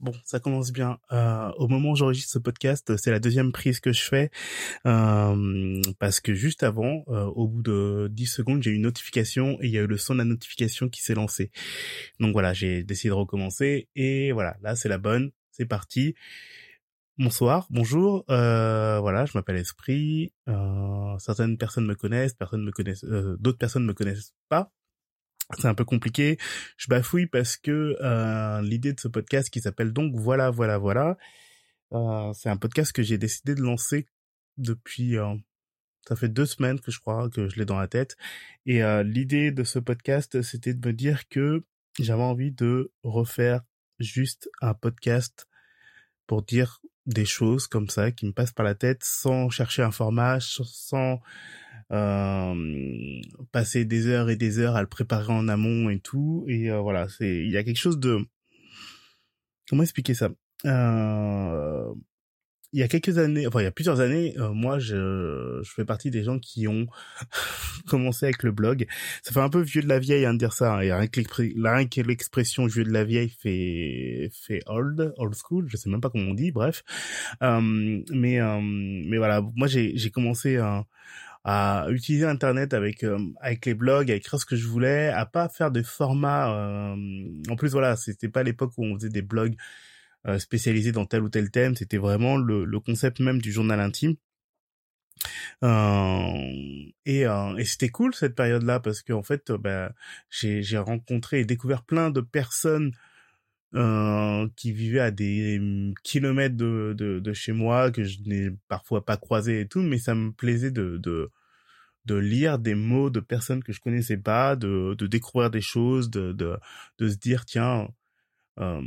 Bon, ça commence bien. Euh, au moment où j'enregistre ce podcast, c'est la deuxième prise que je fais euh, parce que juste avant, euh, au bout de 10 secondes, j'ai eu une notification et il y a eu le son de la notification qui s'est lancé. Donc voilà, j'ai décidé de recommencer et voilà, là c'est la bonne, c'est parti. Bonsoir, bonjour. Voilà, je m'appelle Esprit. Certaines personnes me connaissent, personnes me connaissent, d'autres personnes me connaissent pas c'est un peu compliqué. Je bafouille parce que euh, l'idée de ce podcast qui s'appelle donc Voilà, voilà, voilà, euh, c'est un podcast que j'ai décidé de lancer depuis... Euh, ça fait deux semaines que je crois que je l'ai dans la tête. Et euh, l'idée de ce podcast, c'était de me dire que j'avais envie de refaire juste un podcast pour dire des choses comme ça qui me passent par la tête sans chercher un format, sans passer des heures et des heures à le préparer en amont et tout. Et euh, voilà, c'est il y a quelque chose de comment expliquer ça? Euh, il y a quelques années, enfin il y a plusieurs années, euh, moi je, je fais partie des gens qui ont commencé avec le blog. Ça fait un peu vieux de la vieille hein, de dire ça. Hein. A rien que l'expression vieux de la vieille fait fait old, old school. Je sais même pas comment on dit. Bref, euh, mais euh, mais voilà, moi j'ai j'ai commencé à à utiliser internet avec euh, avec les blogs à écrire ce que je voulais à pas faire de formats euh, en plus voilà c'était pas l'époque où on faisait des blogs euh, spécialisés dans tel ou tel thème c'était vraiment le, le concept même du journal intime. Euh, et, euh, et c'était cool cette période-là parce qu'en fait, bah, j'ai, j'ai rencontré et découvert plein de personnes euh, qui vivaient à des mm, kilomètres de, de, de chez moi, que je n'ai parfois pas croisé et tout, mais ça me plaisait de, de, de lire des mots de personnes que je connaissais pas, de, de découvrir des choses, de, de, de se dire, tiens, euh,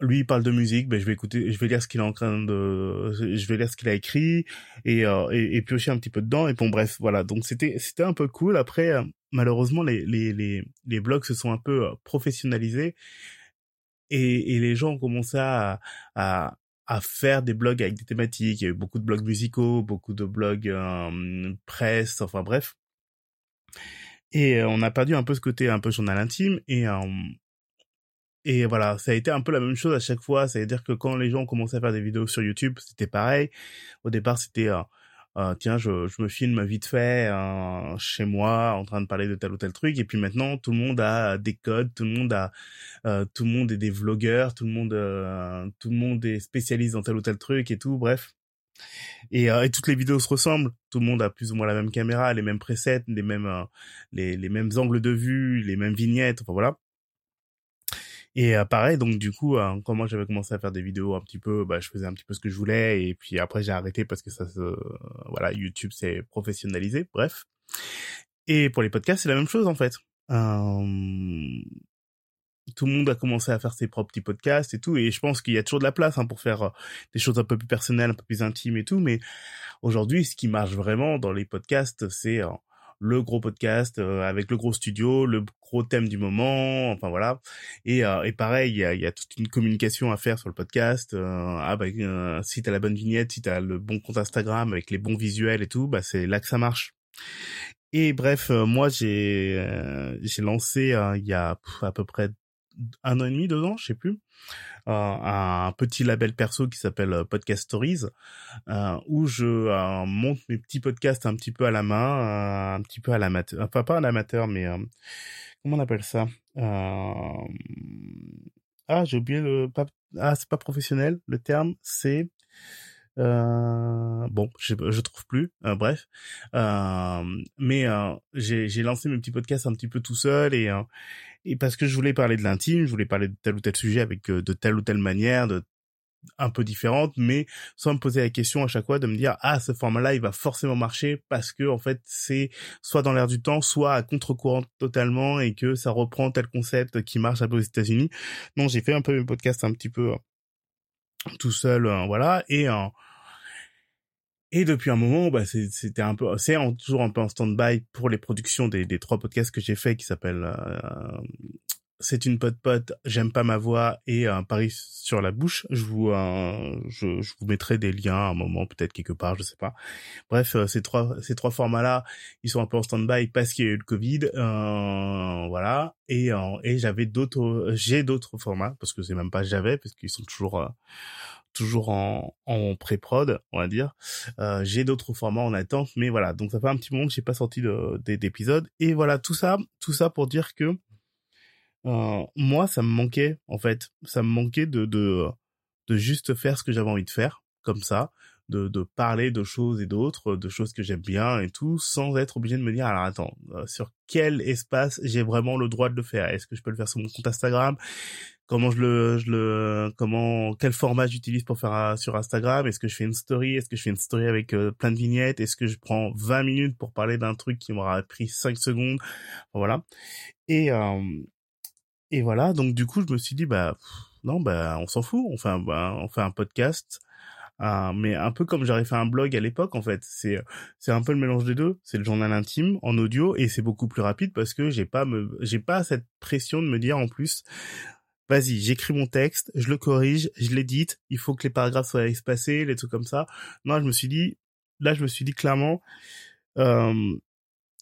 lui il parle de musique, ben je vais écouter, je vais lire ce qu'il est en train de, je vais lire ce qu'il a écrit et, euh, et, et piocher un petit peu dedans et bon bref voilà donc c'était c'était un peu cool. Après euh, malheureusement les les les les blogs se sont un peu professionnalisés et, et les gens ont commencé à, à, à faire des blogs avec des thématiques. Il y a eu beaucoup de blogs musicaux, beaucoup de blogs euh, presse, enfin bref. Et euh, on a perdu un peu ce côté un peu journal intime et euh, et voilà, ça a été un peu la même chose à chaque fois. C'est-à-dire que quand les gens ont commencé à faire des vidéos sur YouTube, c'était pareil. Au départ, c'était euh, tiens, je, je, me filme vite fait euh, chez moi en train de parler de tel ou tel truc. Et puis maintenant, tout le monde a des codes, tout le monde a, euh, tout le monde est des vlogueurs, tout le monde, euh, tout le monde est spécialiste dans tel ou tel truc et tout. Bref. Et, et, toutes les vidéos se ressemblent. Tout le monde a plus ou moins la même caméra, les mêmes presets, les mêmes, les, les mêmes angles de vue, les mêmes vignettes. Enfin voilà. Et euh, pareil, donc du coup, euh, moi j'avais commencé à faire des vidéos un petit peu, bah, je faisais un petit peu ce que je voulais, et puis après j'ai arrêté parce que ça se, voilà, YouTube s'est professionnalisé, bref. Et pour les podcasts, c'est la même chose en fait. Euh... Tout le monde a commencé à faire ses propres petits podcasts et tout, et je pense qu'il y a toujours de la place hein, pour faire euh, des choses un peu plus personnelles, un peu plus intimes et tout, mais aujourd'hui, ce qui marche vraiment dans les podcasts, c'est le gros podcast euh, avec le gros studio, le gros thème du moment, enfin voilà. Et, euh, et pareil, il y a, y a, toute une communication à faire sur le podcast. Euh, ah bah si t'as la bonne vignette, si t'as le bon compte Instagram avec les bons visuels et tout, bah c'est là que ça marche. Et bref, moi j'ai j'ai lancé il y a à peu près un an et demi, deux ans, je sais plus, euh, un petit label perso qui s'appelle euh, Podcast Stories, euh, où je monte mes petits podcasts un petit peu à la main, un petit peu à l'amateur, enfin pas à l'amateur, mais comment on appelle ça Ah, j'ai oublié le... Ah, c'est pas professionnel, le terme, c'est... Bon, je, je trouve plus. Bref, mais j'ai lancé mes petits podcasts un petit peu tout seul et et parce que je voulais parler de l'intime, je voulais parler de tel ou tel sujet avec de telle ou telle manière, de un peu différente, mais sans me poser la question à chaque fois de me dire ah ce format-là il va forcément marcher parce que en fait c'est soit dans l'air du temps, soit à contre-courant totalement et que ça reprend tel concept qui marche un peu aux États-Unis. Non, j'ai fait un peu mes podcasts un petit peu tout seul, voilà et et depuis un moment, bah, c'était un peu, c'est toujours un peu en stand-by pour les productions des, trois podcasts que j'ai fait qui s'appellent euh, c'est une pote pote, j'aime pas ma voix et un pari sur la bouche. Je vous, euh, je, je, vous mettrai des liens à un moment, peut-être quelque part, je sais pas. Bref, euh, ces trois, ces trois formats-là, ils sont un peu en stand-by parce qu'il y a eu le Covid, euh, voilà. Et, et j'avais d'autres, j'ai d'autres formats parce que c'est même pas j'avais parce qu'ils sont toujours toujours en, en pré-prod, on va dire. Euh, j'ai d'autres formats en attente, mais voilà. Donc ça fait un petit moment que j'ai pas sorti d'épisode. Et voilà, tout ça, tout ça pour dire que euh, moi, ça me manquait en fait. Ça me manquait de de de juste faire ce que j'avais envie de faire, comme ça, de de parler de choses et d'autres, de choses que j'aime bien et tout, sans être obligé de me dire alors attends, euh, sur quel espace j'ai vraiment le droit de le faire? Est-ce que je peux le faire sur mon compte Instagram? Comment je le je le comment quel format j'utilise pour faire euh, sur Instagram? Est-ce que je fais une story? Est-ce que je fais une story avec plein de vignettes? Est-ce que je prends 20 minutes pour parler d'un truc qui m'aura pris 5 secondes? Voilà. Et et voilà, donc du coup, je me suis dit, bah non, bah on s'en fout, on fait un, bah, on fait un podcast, euh, mais un peu comme j'aurais fait un blog à l'époque, en fait. C'est c'est un peu le mélange des deux. C'est le journal intime en audio et c'est beaucoup plus rapide parce que j'ai pas me j'ai pas cette pression de me dire en plus, vas-y, j'écris mon texte, je le corrige, je l'édite, il faut que les paragraphes soient espacés, les trucs comme ça. Non, je me suis dit, là, je me suis dit clairement, euh,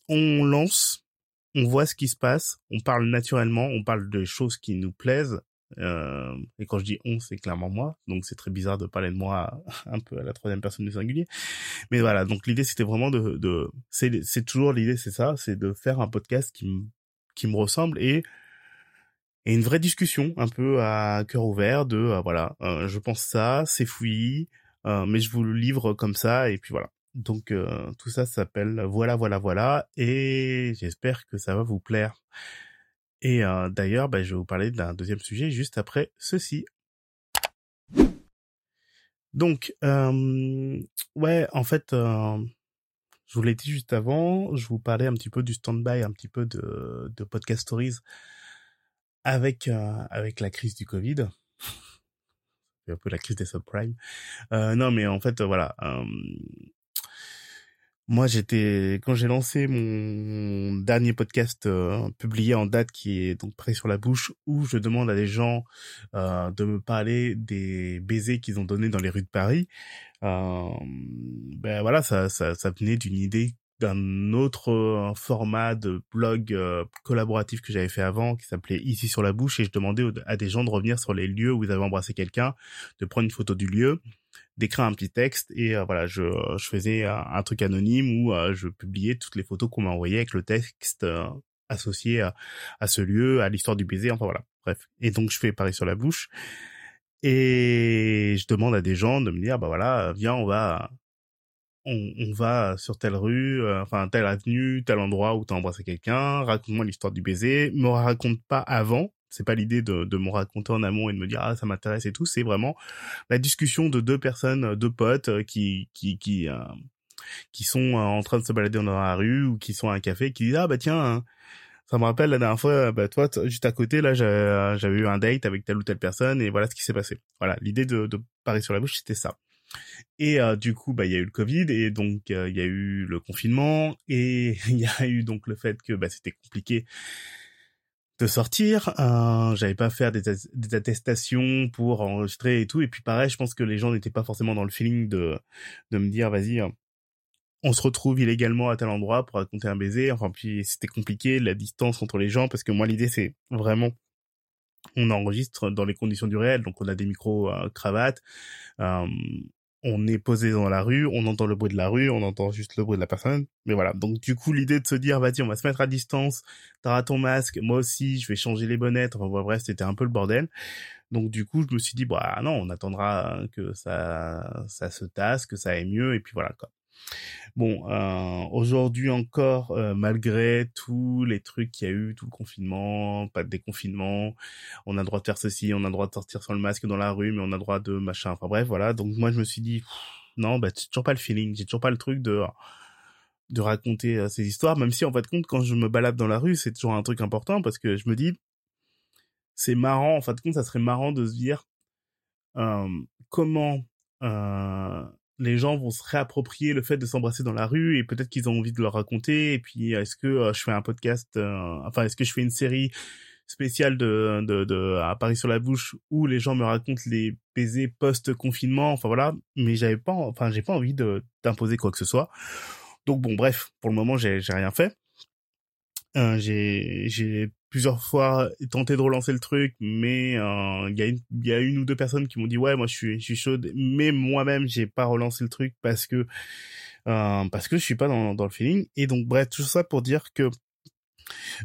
on lance on voit ce qui se passe, on parle naturellement, on parle de choses qui nous plaisent. Euh, et quand je dis on, c'est clairement moi. Donc c'est très bizarre de parler de moi un peu à la troisième personne du singulier. Mais voilà, donc l'idée c'était vraiment de, de c'est, toujours l'idée, c'est ça, c'est de faire un podcast qui me qui me ressemble et et une vraie discussion un peu à cœur ouvert de euh, voilà, euh, je pense ça, c'est fouillis, mais je vous le livre comme ça et puis voilà. Donc euh, tout ça s'appelle Voilà, voilà, voilà, et j'espère que ça va vous plaire. Et euh, d'ailleurs, bah, je vais vous parler d'un deuxième sujet juste après ceci. Donc, euh, ouais, en fait, je vous l'ai dit juste avant, je vous parlais un petit peu du stand-by, un petit peu de, de podcast stories avec avec la crise du Covid. Un peu la crise des subprimes. non, mais en fait, voilà moi, j'étais quand j'ai lancé mon dernier podcast euh, publié en date, qui est donc prêt sur la bouche, où je demande à des gens euh, de me parler des baisers qu'ils ont donnés dans les rues de Paris. Euh, ben voilà, ça, ça, ça venait d'une idée d'un autre euh, format de blog collaboratif que j'avais fait avant qui s'appelait Ici sur la bouche et je demandais à des gens de revenir sur les lieux où ils avaient embrassé quelqu'un, de prendre une photo du lieu d'écrire un petit texte et euh, voilà je, faisais un, truc anonyme où euh, je publiais toutes les photos qu'on m'a envoyées avec le texte euh, associé à, ce lieu à l'histoire du baiser enfin voilà bref. Et donc je fais pareil sur la bouche et je demande à des gens de me dire bah voilà viens on va on, on va sur telle rue, enfin telle avenue, tel endroit où t'as embrassé quelqu'un, raconte-moi l'histoire du baiser, me raconte pas avant, c'est pas l'idée de, de me raconter en amont et de me dire ah ça m'intéresse et tout. C'est vraiment la discussion de deux personnes, deux potes euh, qui qui qui euh, qui sont euh, en train de se balader dans la rue ou qui sont à un café qui disent ah bah tiens hein, ça me rappelle la dernière fois bah toi juste à côté là j'avais eu un date avec telle ou telle personne et voilà ce qui s'est passé. Voilà l'idée de, de Paris sur la bouche c'était ça. Et du coup, bah il y a eu le Covid et donc il y a eu le confinement et il y a eu donc le fait que bah c'était compliqué de sortir. Euh, j'avais pas faire des, attestations pour enregistrer et tout. Et puis pareil, je pense que les gens n'étaient pas forcément dans le feeling de de me dire vas-y, euh, on se retrouve illégalement à tel endroit pour raconter un baiser. Enfin puis c'était compliqué la distance entre les gens parce que moi l'idée c'est vraiment on enregistre dans les conditions du réel, donc on a des micros euh, cravates, euh, on est posé dans la rue, on entend le bruit de la rue, on entend juste le bruit de la personne. Mais voilà. Donc, du coup, l'idée de se dire, vas-y, on va se mettre à distance, t'auras ton masque, moi aussi, je vais changer les bonnettes. Enfin, bref, c'était un peu le bordel. Donc, du coup, je me suis dit, bah, non, on attendra que ça, ça se tasse, que ça aille mieux, et puis voilà, quoi. Bon, euh, aujourd'hui encore, euh, malgré tous les trucs qu'il y a eu, tout le confinement, pas de déconfinement, on a le droit de faire ceci, on a le droit de sortir sans le masque dans la rue, mais on a le droit de machin. Enfin bref, voilà. Donc moi je me suis dit, non, bah j'ai toujours pas le feeling, j'ai toujours pas le truc de de raconter euh, ces histoires, même si en fait compte quand je me balade dans la rue, c'est toujours un truc important parce que je me dis, c'est marrant, en fait compte, ça serait marrant de se dire comment les gens vont se réapproprier le fait de s'embrasser dans la rue et peut-être qu'ils ont envie de leur raconter. Et puis, est-ce que euh, je fais un podcast, euh, enfin, est-ce que je fais une série spécial de, de, de à Paris sur la bouche où les gens me racontent les baisers post-confinement, enfin voilà, mais j'avais pas, enfin j'ai pas envie d'imposer quoi que ce soit. Donc bon, bref, pour le moment j'ai rien fait. Euh, j'ai j'ai plusieurs fois tenté de relancer le truc, mais euh, il y a une y a une ou deux personnes qui m'ont dit ouais moi je suis je suis chaude, mais moi-même j'ai pas relancé le truc parce que euh, parce que je suis pas dans dans le feeling. Et donc bref tout ça pour dire que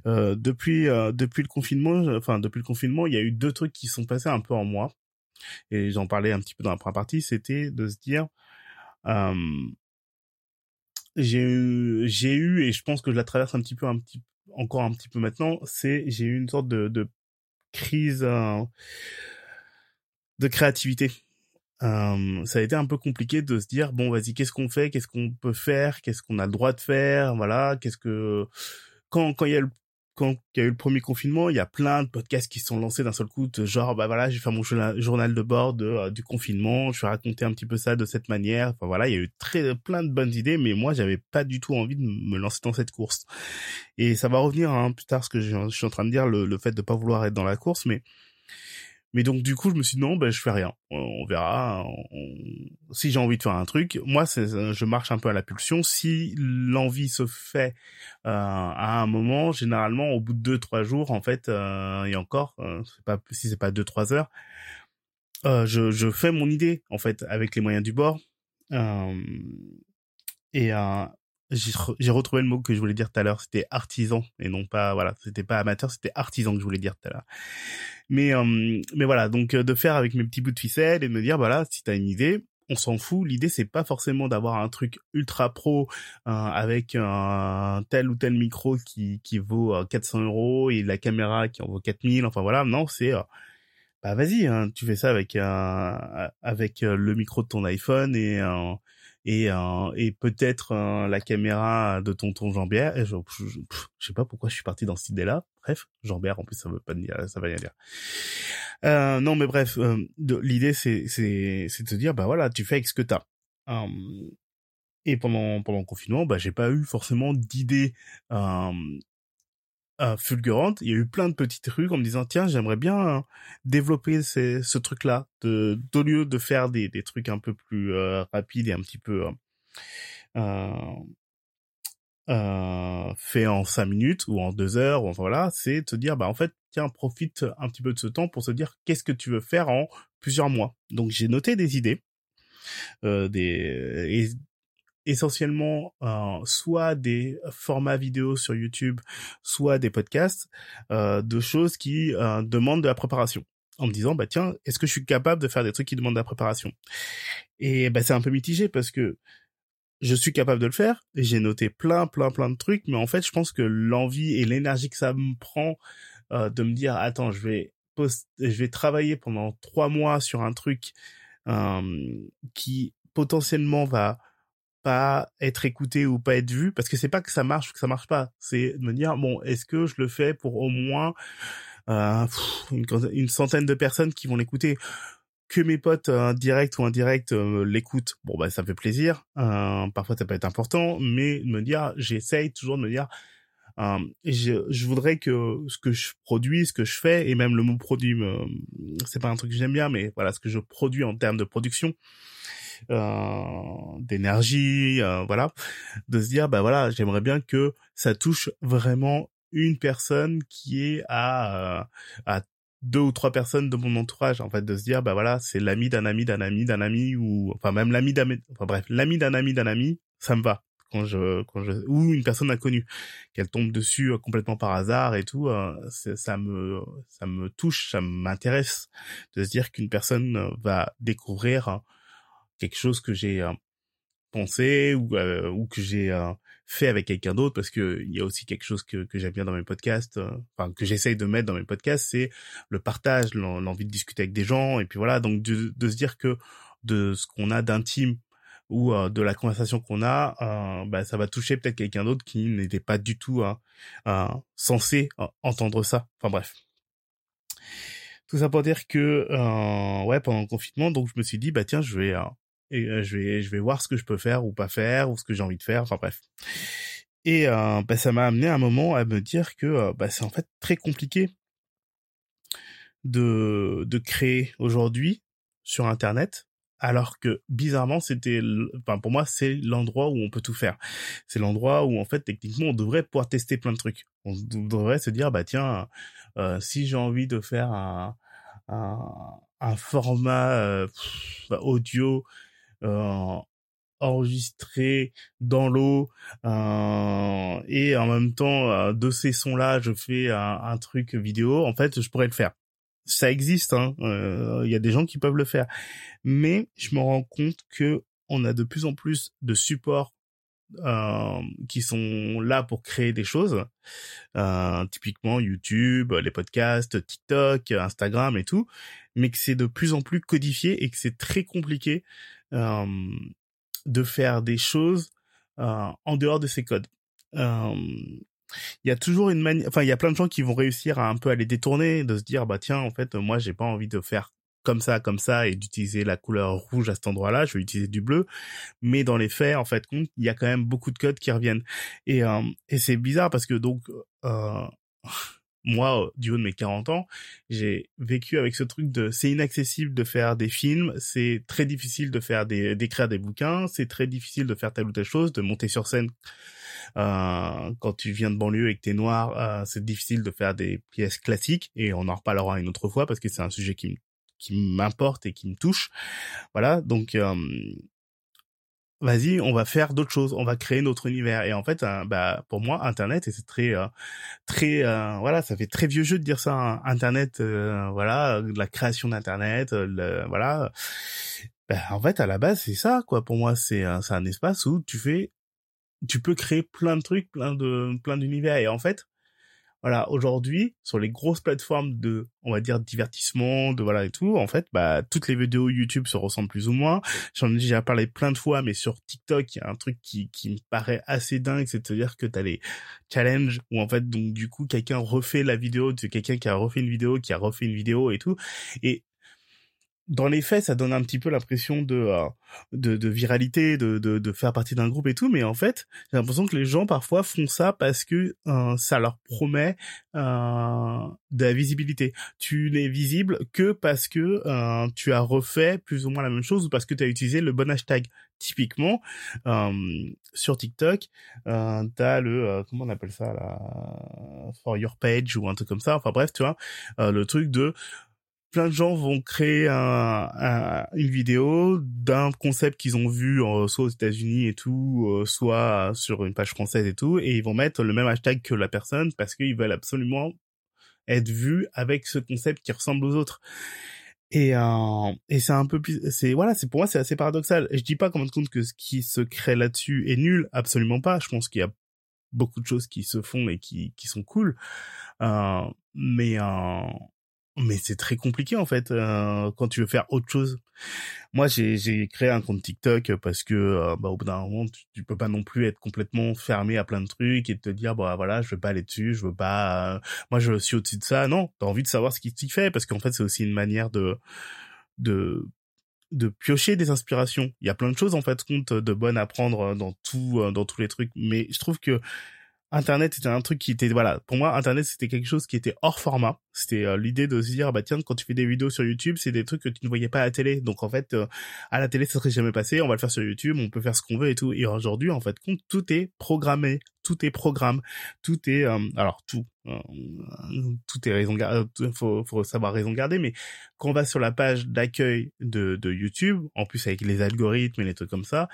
euh, depuis depuis le confinement, enfin depuis le confinement, il y a eu deux trucs qui sont passés un peu en moi et j'en parlais un petit peu dans la première partie, c'était de se dire j'ai eu j'ai eu et je pense que je la traverse un petit peu un petit encore un petit peu maintenant, c'est j'ai eu une sorte de, crise euh, de créativité. Euh, ça a été un peu compliqué de se dire bon vas-y qu'est-ce qu'on fait, qu'est-ce qu'on peut faire, qu'est-ce qu'on a le droit de faire, voilà, qu'est-ce que quand quand il y a le quand il y a eu le premier confinement, il y a plein de podcasts qui sont lancés d'un seul coup, genre bah voilà, je vais faire mon journal de bord de, euh, du confinement, je vais raconter un petit peu ça de cette manière. Enfin voilà, il y a eu très plein de bonnes idées, mais moi j'avais pas du tout envie de me lancer dans cette course. Et ça va revenir hein, plus tard, ce que je, suis en train de dire, le, le fait de pas vouloir être dans la course, mais mais donc du coup, je me suis dit non, ben je fais rien. On verra. Si j'ai envie de faire un truc, moi, je marche un peu à la pulsion. Si l'envie se fait euh, à un moment, généralement, au bout de deux trois jours, en fait, euh, et encore, euh, pas si c'est pas deux trois heures, euh, je, je fais mon idée en fait avec les moyens du bord. Euh, et euh, j'ai retrouvé le mot que je voulais dire tout à l'heure, c'était artisan et non pas voilà, c'était pas amateur, c'était artisan que je voulais dire tout à l'heure. Mais euh, mais voilà, donc euh, de faire avec mes petits bouts de ficelle et de me dire voilà, si t'as une idée, on s'en fout. L'idée c'est pas forcément d'avoir un truc ultra pro euh, avec un tel ou tel micro qui qui vaut 400 euros et la caméra qui en vaut 4000. Enfin voilà, non, c'est bah vas-y, hein, tu fais ça avec avec le micro de ton iPhone et et, euh, et peut-être euh, la caméra de tonton Jean-Pierre. Je, je, je, sais pas pourquoi je suis parti dans cette idée-là. Bref, Jean-Pierre, en plus, ça veut pas dire, ça va rien dire. Euh, non, mais bref, euh, l'idée c'est c'est c'est de se dire, bah voilà, tu fais avec ce que t'as. Um, et pendant pendant le confinement, bah j'ai pas eu forcément d'idées euh, fulgurante. Il y a eu plein de petits trucs en me disant tiens j'aimerais bien développer ces, ce truc là de au lieu de faire des, des trucs un peu plus euh, rapides et un petit peu euh, euh, fait en cinq minutes ou en deux heures ou voilà c'est te dire bah en fait tiens profite un petit peu de ce temps pour se dire qu'est-ce que tu veux faire en plusieurs mois donc j'ai noté des idées euh, des essentiellement euh, soit des formats vidéo sur YouTube, soit des podcasts, euh, de choses qui euh, demandent de la préparation. En me disant, bah tiens, est-ce que je suis capable de faire des trucs qui demandent de la préparation? Et bah c'est un peu mitigé parce que je suis capable de le faire. et J'ai noté plein, plein, plein de trucs, mais en fait, je pense que l'envie et l'énergie que ça me prend euh, de me dire, attends, je vais post je vais travailler pendant trois mois sur un truc euh, qui potentiellement va pas être écouté ou pas être vu parce que c'est pas que ça marche ou que ça marche pas. C'est de me dire bon est-ce que je le fais pour au moins euh, une, centaine de personnes qui vont l'écouter? Que mes potes euh, direct ou indirect euh, l'écoutent bon bah ça fait plaisir. Euh, parfois ça peut être important mais de me dire j'essaye toujours de me dire je, je, voudrais que ce que je produis, ce que je fais, et même le mot produit, c'est pas un truc que j'aime bien, mais voilà, ce que je produis en termes de production, d'énergie, euh, voilà, de se dire bah voilà, j'aimerais bien que ça touche vraiment une personne qui est à euh, à deux ou trois personnes de mon entourage en fait. De se dire bah voilà c'est l'ami d'un ami d'un ami d'un ami ou enfin même l'ami d'un enfin bref l'ami d'un ami d'un ami ça me va quand je quand je ou une personne inconnue qu'elle tombe dessus complètement par hasard et tout ça me ça me touche ça m'intéresse de se dire qu'une personne va découvrir quelque chose que j'ai euh, pensé ou euh, ou que j'ai euh, fait avec quelqu'un d'autre parce que il y a aussi quelque chose que, que j'aime bien dans mes podcasts enfin que j'essaye de mettre dans mes podcasts c'est le partage l'envie de discuter avec des gens et puis voilà donc de, de se dire que de ce qu'on a d'intime ou de la conversation qu'on a, bah, ça va toucher peut-être quelqu'un d'autre qui n'était pas du tout hein, censé entendre ça. Enfin bref. Tout ça pour dire que ouais pendant le confinement, donc je me suis dit bah tiens je vais et euh, je vais je vais voir ce que je peux faire ou pas faire ou ce que j'ai envie de faire enfin bref. Et euh, bah, ça m'a amené à un moment à me dire que euh, bah, c'est en fait très compliqué de de créer aujourd'hui sur internet alors que bizarrement c'était enfin pour moi c'est l'endroit où on peut tout faire. C'est l'endroit où en fait techniquement on devrait pouvoir tester plein de trucs. On devrait se dire bah tiens euh, si j'ai envie de faire un un, format euh, audio enregistré dans l'eau euh, et en même temps de ces sons là je fais un, truc vidéo. En fait je pourrais le faire. Ça existe, hein. Euh, il y a des gens qui peuvent le faire, mais je me rends compte que on a de plus en plus de supports euh, qui sont là pour créer des choses, euh, typiquement YouTube, les podcasts, TikTok, Instagram et tout, mais que c'est de plus en plus codifié et que c'est très compliqué de faire des choses en dehors de ces codes il y a toujours une manière, enfin, il y a plein de gens qui vont réussir à un peu à les détourner, de se dire, bah, tiens, en fait, moi, j'ai pas envie de faire comme ça, comme ça, et d'utiliser la couleur rouge à cet endroit-là, je vais utiliser du bleu. Mais dans les faits, en fait, il y a quand même beaucoup de codes qui reviennent. Et, euh, et c'est bizarre parce que donc, euh, moi, du haut de mes 40 ans, j'ai vécu avec ce truc de c'est inaccessible de faire des films, c'est très difficile de faire des d'écrire des bouquins, c'est très difficile de faire telle ou telle chose, de monter sur scène euh, quand tu viens de banlieue et que t'es noir, euh, c'est difficile de faire des pièces classiques et on en reparlera une autre fois parce que c'est un sujet qui qui m'importe et qui me touche. Voilà, donc euh, vas-y, on va faire d'autres choses, on va créer notre univers. Et en fait, bah pour moi, Internet, et c'est très, très, voilà, ça fait très vieux jeu de dire ça. Hein. Internet, voilà, de la création d'Internet, voilà. Bah, en fait, à la base, c'est ça, quoi. Pour moi, c'est c'est un espace où tu fais tu peux créer plein de trucs, plein de plein d'univers. Et en fait, voilà, aujourd'hui, sur les grosses plateformes de, on va dire, divertissement, de voilà et tout, en fait, bah, toutes les vidéos YouTube se ressemblent plus ou moins. J'en ai déjà parlé plein de fois, mais sur TikTok, il y a un truc qui, qui me paraît assez dingue, c'est-à-dire que t'as les challenges où, en fait, donc, du coup, quelqu'un refait la vidéo de quelqu'un qui a refait une vidéo, qui a refait une vidéo et tout. Et dans les faits, ça donne un petit peu l'impression de, euh, de, de viralité, de, de, de, faire partie d'un groupe et tout, mais en fait, j'ai l'impression que les gens parfois font ça parce que euh, ça leur promet euh, de la visibilité. Tu n'es visible que parce que euh, tu as refait plus ou moins la même chose ou parce que tu as utilisé le bon hashtag. Typiquement, sur TikTok, euh, t'as le comment on appelle ça là, for your page ou un truc comme ça. Enfin bref, tu vois, le truc de plein de gens vont créer un, une vidéo d'un concept qu'ils ont vu euh, soit aux États-Unis et tout, euh, soit sur une page française et tout, et ils vont mettre le même hashtag que la personne parce qu'ils veulent absolument être vus avec ce concept qui ressemble aux autres. Et, euh, et c'est un peu c'est voilà, c'est pour moi c'est assez paradoxal. Je dis pas comme compte que ce qui se crée là-dessus est nul, absolument pas. Je pense qu'il y a beaucoup de choses qui se font et qui qui sont cool, euh, mais mais c'est très compliqué en fait euh, quand tu veux faire autre chose. Moi, j'ai créé un compte TikTok parce que euh, bah, au bout d'un moment, tu, peux pas non plus être complètement fermé à plein de trucs et te dire bah voilà, je veux pas aller dessus, je veux pas. Euh, moi, je suis au-dessus de ça. Non, t'as envie de savoir ce qui fait parce qu'en fait, c'est aussi une manière de de de piocher des inspirations. Il y a plein de choses en fait compte de bonnes à prendre dans tout dans tous les trucs, mais je trouve que Internet c'était un truc qui était voilà pour moi Internet c'était quelque chose qui était hors format. C'était euh, l'idée de se dire bah tiens quand tu fais des vidéos sur YouTube c'est des trucs que tu ne voyais pas à la télé. Donc en fait euh, à la télé ça serait jamais passé. On va le faire sur YouTube on peut faire ce qu'on veut et tout. Et aujourd'hui en fait tout est programmé. Tout est programme. Tout est euh, alors tout tout est raison faut faut savoir raison garder. Mais quand on va sur la page d'accueil de, de YouTube en plus avec les algorithmes et les trucs comme ça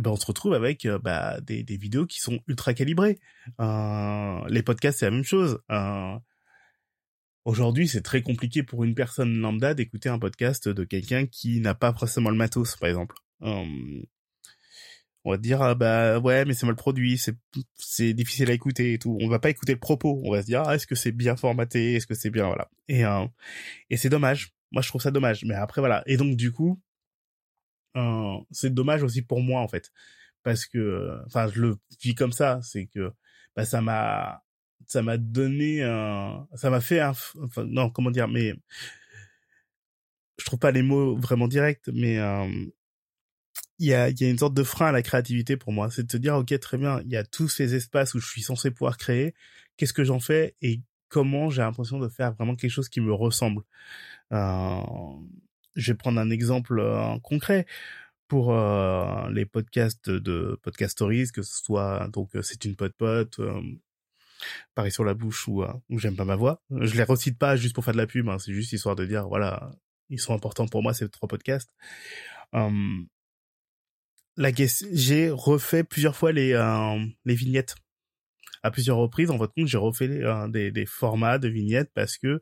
ben on se retrouve avec euh, bah, des, des, vidéos qui sont ultra calibrées. Euh, les podcasts, c'est la même chose. Euh, Aujourd'hui, c'est très compliqué pour une personne lambda d'écouter un podcast de quelqu'un qui n'a pas forcément le matos, par exemple. Euh, on va dire ah, bah ouais, mais c'est mal produit, c'est c'est difficile à écouter et tout. On va pas écouter le propos. On va se dire ah, est-ce que c'est bien formaté, est-ce que c'est bien voilà. Et euh, et c'est dommage. Moi, je trouve ça dommage. Mais après voilà. Et donc du coup, c'est dommage aussi pour moi en fait. Parce que enfin je le vis comme ça c'est que bah ça m'a ça m'a donné un ça m'a fait un enfin non comment dire mais je trouve pas les mots vraiment directs mais il y a y a une sorte de frein à la créativité pour moi. C'est de se dire ok très bien il y a tous ces espaces où je suis censé pouvoir créer. Qu'est-ce que j'en fais et comment j'ai l'impression de faire vraiment quelque chose qui me ressemble? Euh, je vais prendre un exemple euh, concret pour euh, les podcasts de Podcast Stories, que ce soit donc c'est une pote pote, Paris sur la bouche ou, ou j'aime pas ma voix. Je les recite pas juste pour faire de la pub, hein, c'est juste histoire de dire voilà ils sont importants pour moi ces trois podcasts. la j'ai refait plusieurs fois les les vignettes à plusieurs reprises, en votre compte, j'ai refait euh, des, des, formats de vignettes parce que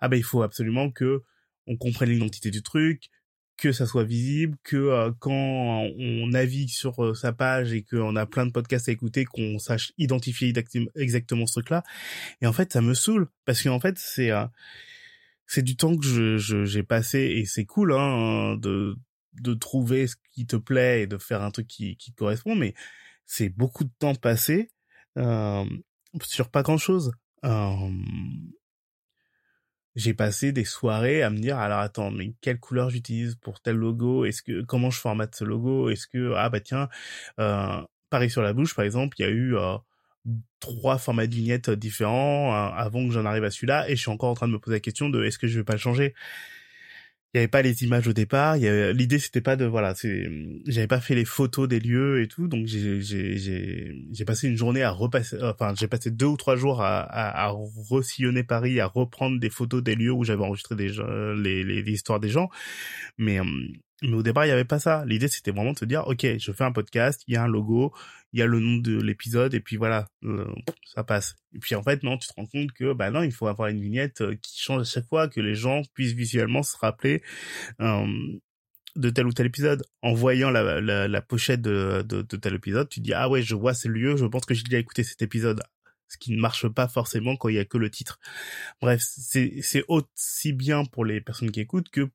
ah ben il faut absolument que on comprenne l'identité du truc, que ça soit visible, que euh, quand on navigue sur euh, sa page et qu'on a plein de podcasts à écouter, qu'on sache identifier exactement ce truc-là. Et en fait, ça me saoule parce qu'en fait, c'est c'est du temps que je j'ai passé et c'est cool hein, de de trouver ce qui te plaît et de faire un truc qui qui correspond, mais c'est beaucoup de temps passé euh, sur pas grand chose. Euh, j'ai passé des soirées à me dire alors attends mais quelle couleur j'utilise pour tel logo? Est-ce que comment je formate ce logo? Est-ce que ah bah tiens euh, pareil sur la bouche par exemple il y a eu euh, trois formats de vignettes différents avant que j'en arrive à celui-là et je suis encore en train de me poser la question de est-ce que je vais pas le changer? Il y avait pas les images au départ. L'idée c'était pas de voilà, c'est j'avais pas fait les photos des lieux et tout, donc j'ai j'ai passé une journée à repasser, enfin j'ai passé deux ou trois jours à à, Paris, à reprendre des photos des lieux où j'avais enregistré des les, les, les histoires des gens, mais mais au départ, il n'y avait pas ça. L'idée, c'était vraiment de se dire, OK, je fais un podcast, il y a un logo, il y a le nom de l'épisode, et puis voilà, euh, ça passe. Et puis en fait, non, tu te rends compte que, bah non, il faut avoir une vignette euh, qui change à chaque fois, que les gens puissent visuellement se rappeler euh, de tel ou tel épisode. En voyant la, la, pochette de, de, de, tel épisode, tu dis, ah ouais, je vois ce lieu, je pense que j'ai déjà écouté cet épisode. Ce qui ne marche pas forcément quand il y a que le titre. Bref, c'est aussi bien pour les personnes qui écoutent que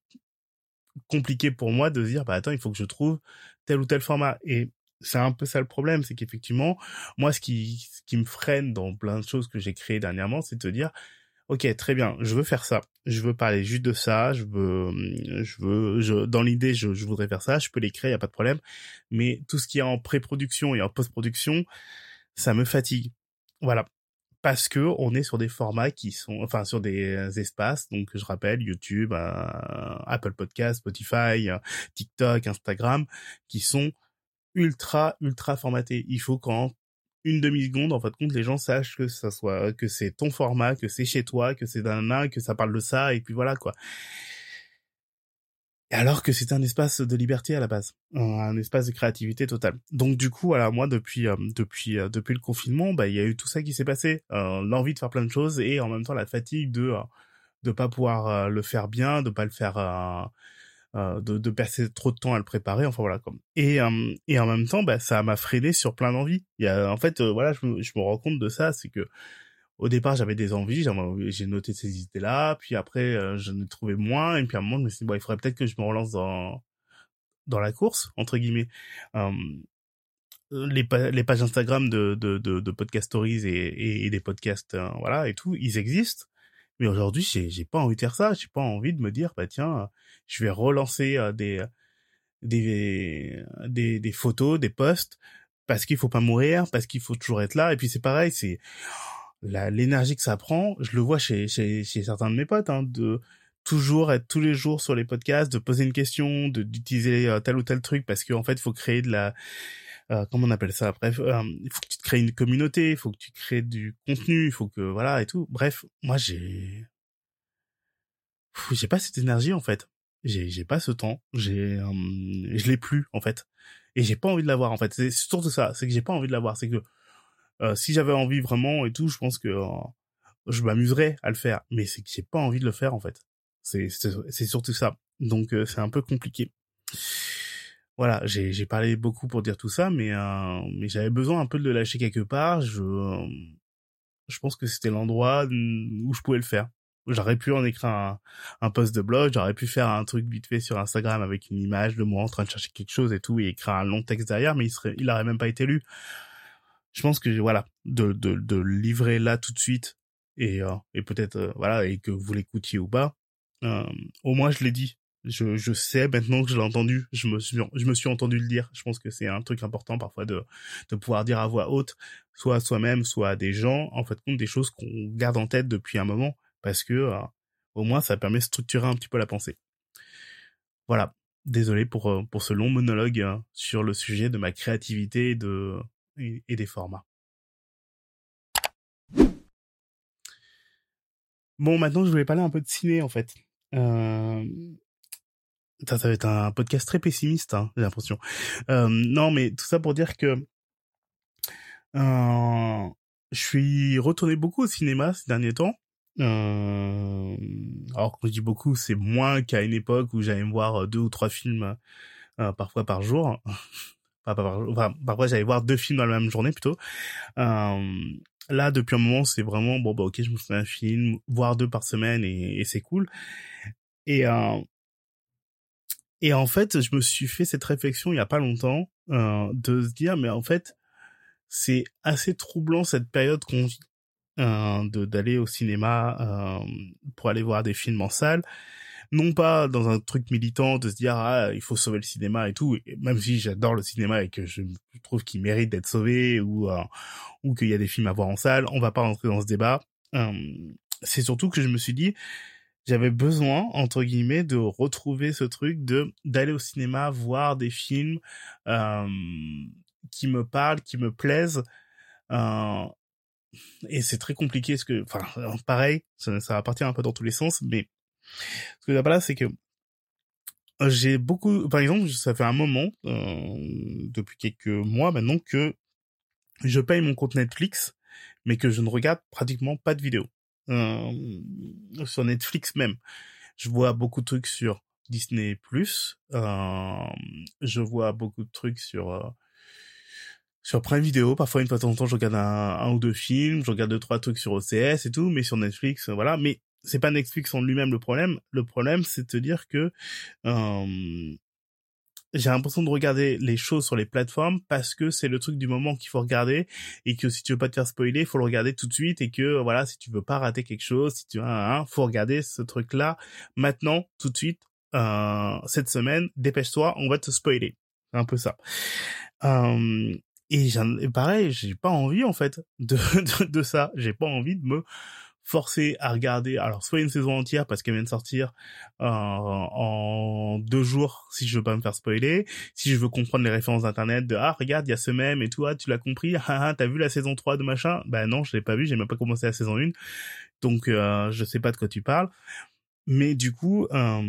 compliqué pour moi de dire bah attends il faut que je trouve tel ou tel format. Et c'est un peu ça le problème c'est qu'effectivement moi ce qui ce qui me freine dans plein de choses que j'ai créées dernièrement c'est de te dire ok très bien je veux faire ça. Je veux parler juste de ça je veux je veux je dans l'idée je, je voudrais faire ça je peux les créer y a pas de problème. Mais tout ce qui est en pré-production et en post-production ça me fatigue. Voilà parce que on est sur des formats qui sont, enfin, sur des euh, espaces. Donc, je rappelle, YouTube, euh, Apple Podcast, Spotify, euh, TikTok, Instagram, qui sont ultra, ultra formatés. Il faut qu'en une demi seconde, en fait, compte, les gens sachent que ça soit, que c'est ton format, que c'est chez toi, que c'est d'un que ça parle de ça, et puis voilà, quoi alors que c'est un espace de liberté à la base, un espace de créativité totale. Donc du coup, voilà, moi depuis euh, depuis euh, depuis le confinement, bah il y a eu tout ça qui s'est passé, euh, l'envie de faire plein de choses et en même temps la fatigue de de pas pouvoir le faire bien, de pas le faire de, de passer trop de temps à le préparer, enfin voilà comme. Et et en même temps, bah ça m'a freiné sur plein d'envies. Il y a en fait voilà, je me, je me rends compte de ça, c'est que au départ, j'avais des envies, j'ai noté ces idées-là, puis après, euh, je ne trouvais moins, et puis à un moment, je me suis dit, bon, il faudrait peut-être que je me relance dans, dans la course, entre guillemets. les, les pages Instagram de, de, de, de podcast stories et, et, des podcasts, euh, voilà, et tout, ils existent. Mais aujourd'hui, j'ai pas envie de faire ça. J'ai pas envie de me dire, bah tiens, je vais relancer euh, des, des, des, des photos, des posts, parce qu'il faut pas mourir, parce qu'il faut toujours être là. Et puis c'est pareil, c'est, l'énergie que ça prend, je le vois chez, chez, chez certains de mes potes, hein, de toujours être tous les jours sur les podcasts, de poser une question, de d'utiliser euh, tel ou tel truc parce qu'en fait, il faut créer de la euh, comment on appelle ça? Bref, euh, il faut que tu te crées une communauté, il faut que tu crées du contenu, il faut que voilà et tout. Bref, moi j'ai j'ai pas cette énergie en fait. J'ai j'ai pas ce temps, j'ai je l'ai plus en fait. Et j'ai pas envie de l'avoir en fait. C'est surtout ça, c'est que j'ai pas envie de l'avoir, c'est que euh, si j'avais envie vraiment et tout, je pense que euh, je m'amuserais à le faire. Mais c'est que j'ai pas envie de le faire en fait. C'est surtout ça. Donc euh, c'est un peu compliqué. Voilà, j'ai parlé beaucoup pour dire tout ça, mais mais j'avais besoin un peu de le lâcher quelque part. Je je pense que c'était l'endroit où je pouvais le faire. J'aurais pu en écrire un, un post de blog, j'aurais pu faire un truc vite fait sur Instagram avec une image de moi en train de chercher quelque chose et tout et écrire un long texte derrière, mais il serait, il aurait même pas été lu je pense que voilà de de de livrer là tout de suite et euh, et peut-être euh, voilà et que vous l'écoutiez ou pas euh, au moins je l'ai dit Je, je sais maintenant que je l'ai entendu, je me suis je me suis entendu le dire. Je pense que c'est un truc important parfois de de pouvoir dire à voix haute, soit à soi-même, soit à des gens, en fait des choses qu'on garde en tête depuis un moment, parce que euh, au moins ça permet de structurer un petit peu la pensée. Voilà. Désolé pour pour ce long monologue sur le sujet de ma créativité et de et des formats. Bon, maintenant, je voulais parler un peu de ciné, en fait. Euh... Ça, ça va être un podcast très pessimiste, hein, j'ai l'impression. Euh, non, mais tout ça pour dire que euh, je suis retourné beaucoup au cinéma ces derniers temps. Alors quand je dis beaucoup, c'est moins qu'à une époque où j'allais me voir deux ou trois films parfois par jour. Enfin, par, parfois j'allais voir deux films dans la même journée plutôt. Euh, là, depuis un moment, c'est vraiment bon bah ok, je me fais un film, voir deux par semaine et, et c'est cool. Et euh, et en fait, je me suis fait cette réflexion il y a pas longtemps euh, de se dire mais en fait c'est assez troublant cette période qu'on vit euh, de d'aller au cinéma euh, pour aller voir des films en salle non pas dans un truc militant de se dire ah il faut sauver le cinéma et tout même si j'adore le cinéma et que je trouve qu'il mérite d'être sauvé ou euh, ou qu'il y a des films à voir en salle on va pas rentrer dans ce débat. Euh, c'est surtout que je me suis dit j'avais besoin entre guillemets de retrouver ce truc de d'aller au cinéma voir des films euh, qui me parlent qui me plaisent euh, et c'est très compliqué ce que enfin pareil ça, ça va partir un peu dans tous les sens mais ce que je là, c'est que euh, j'ai beaucoup, par exemple, ça fait un moment, euh, depuis quelques mois maintenant, que je paye mon compte Netflix, mais que je ne regarde pratiquement pas de vidéos. Euh, sur Netflix même. Je vois beaucoup de trucs sur Disney+, euh, je vois beaucoup de trucs sur... Sur Prime Video, parfois une fois de temps en temps, je regarde un, un, ou deux films, je regarde deux trois trucs sur OCS et tout, mais sur Netflix, voilà. Mais c'est pas Netflix en lui-même le problème. Le problème, c'est de te dire que euh, j'ai l'impression de regarder les choses sur les plateformes parce que c'est le truc du moment qu'il faut regarder et que si tu veux pas te faire spoiler, il faut le regarder tout de suite et que voilà, si tu veux pas rater quelque chose, si tu veux, hein, faut regarder ce truc-là maintenant, tout de suite, euh, cette semaine, dépêche-toi, on va te spoiler. C'est un peu ça. Euh, et, et pareil, j'ai pas envie en fait de, de, de ça. J'ai pas envie de me forcé à regarder alors soit une saison entière parce qu'elle vient de sortir euh, en deux jours si je veux pas me faire spoiler. Si je veux comprendre les références d'internet de ah regarde il y a ce même et toi tu l'as compris ah, ah t'as vu la saison 3 de machin? Bah non je l'ai pas vu j'ai même pas commencé la saison 1 donc euh, je sais pas de quoi tu parles. Mais du coup euh,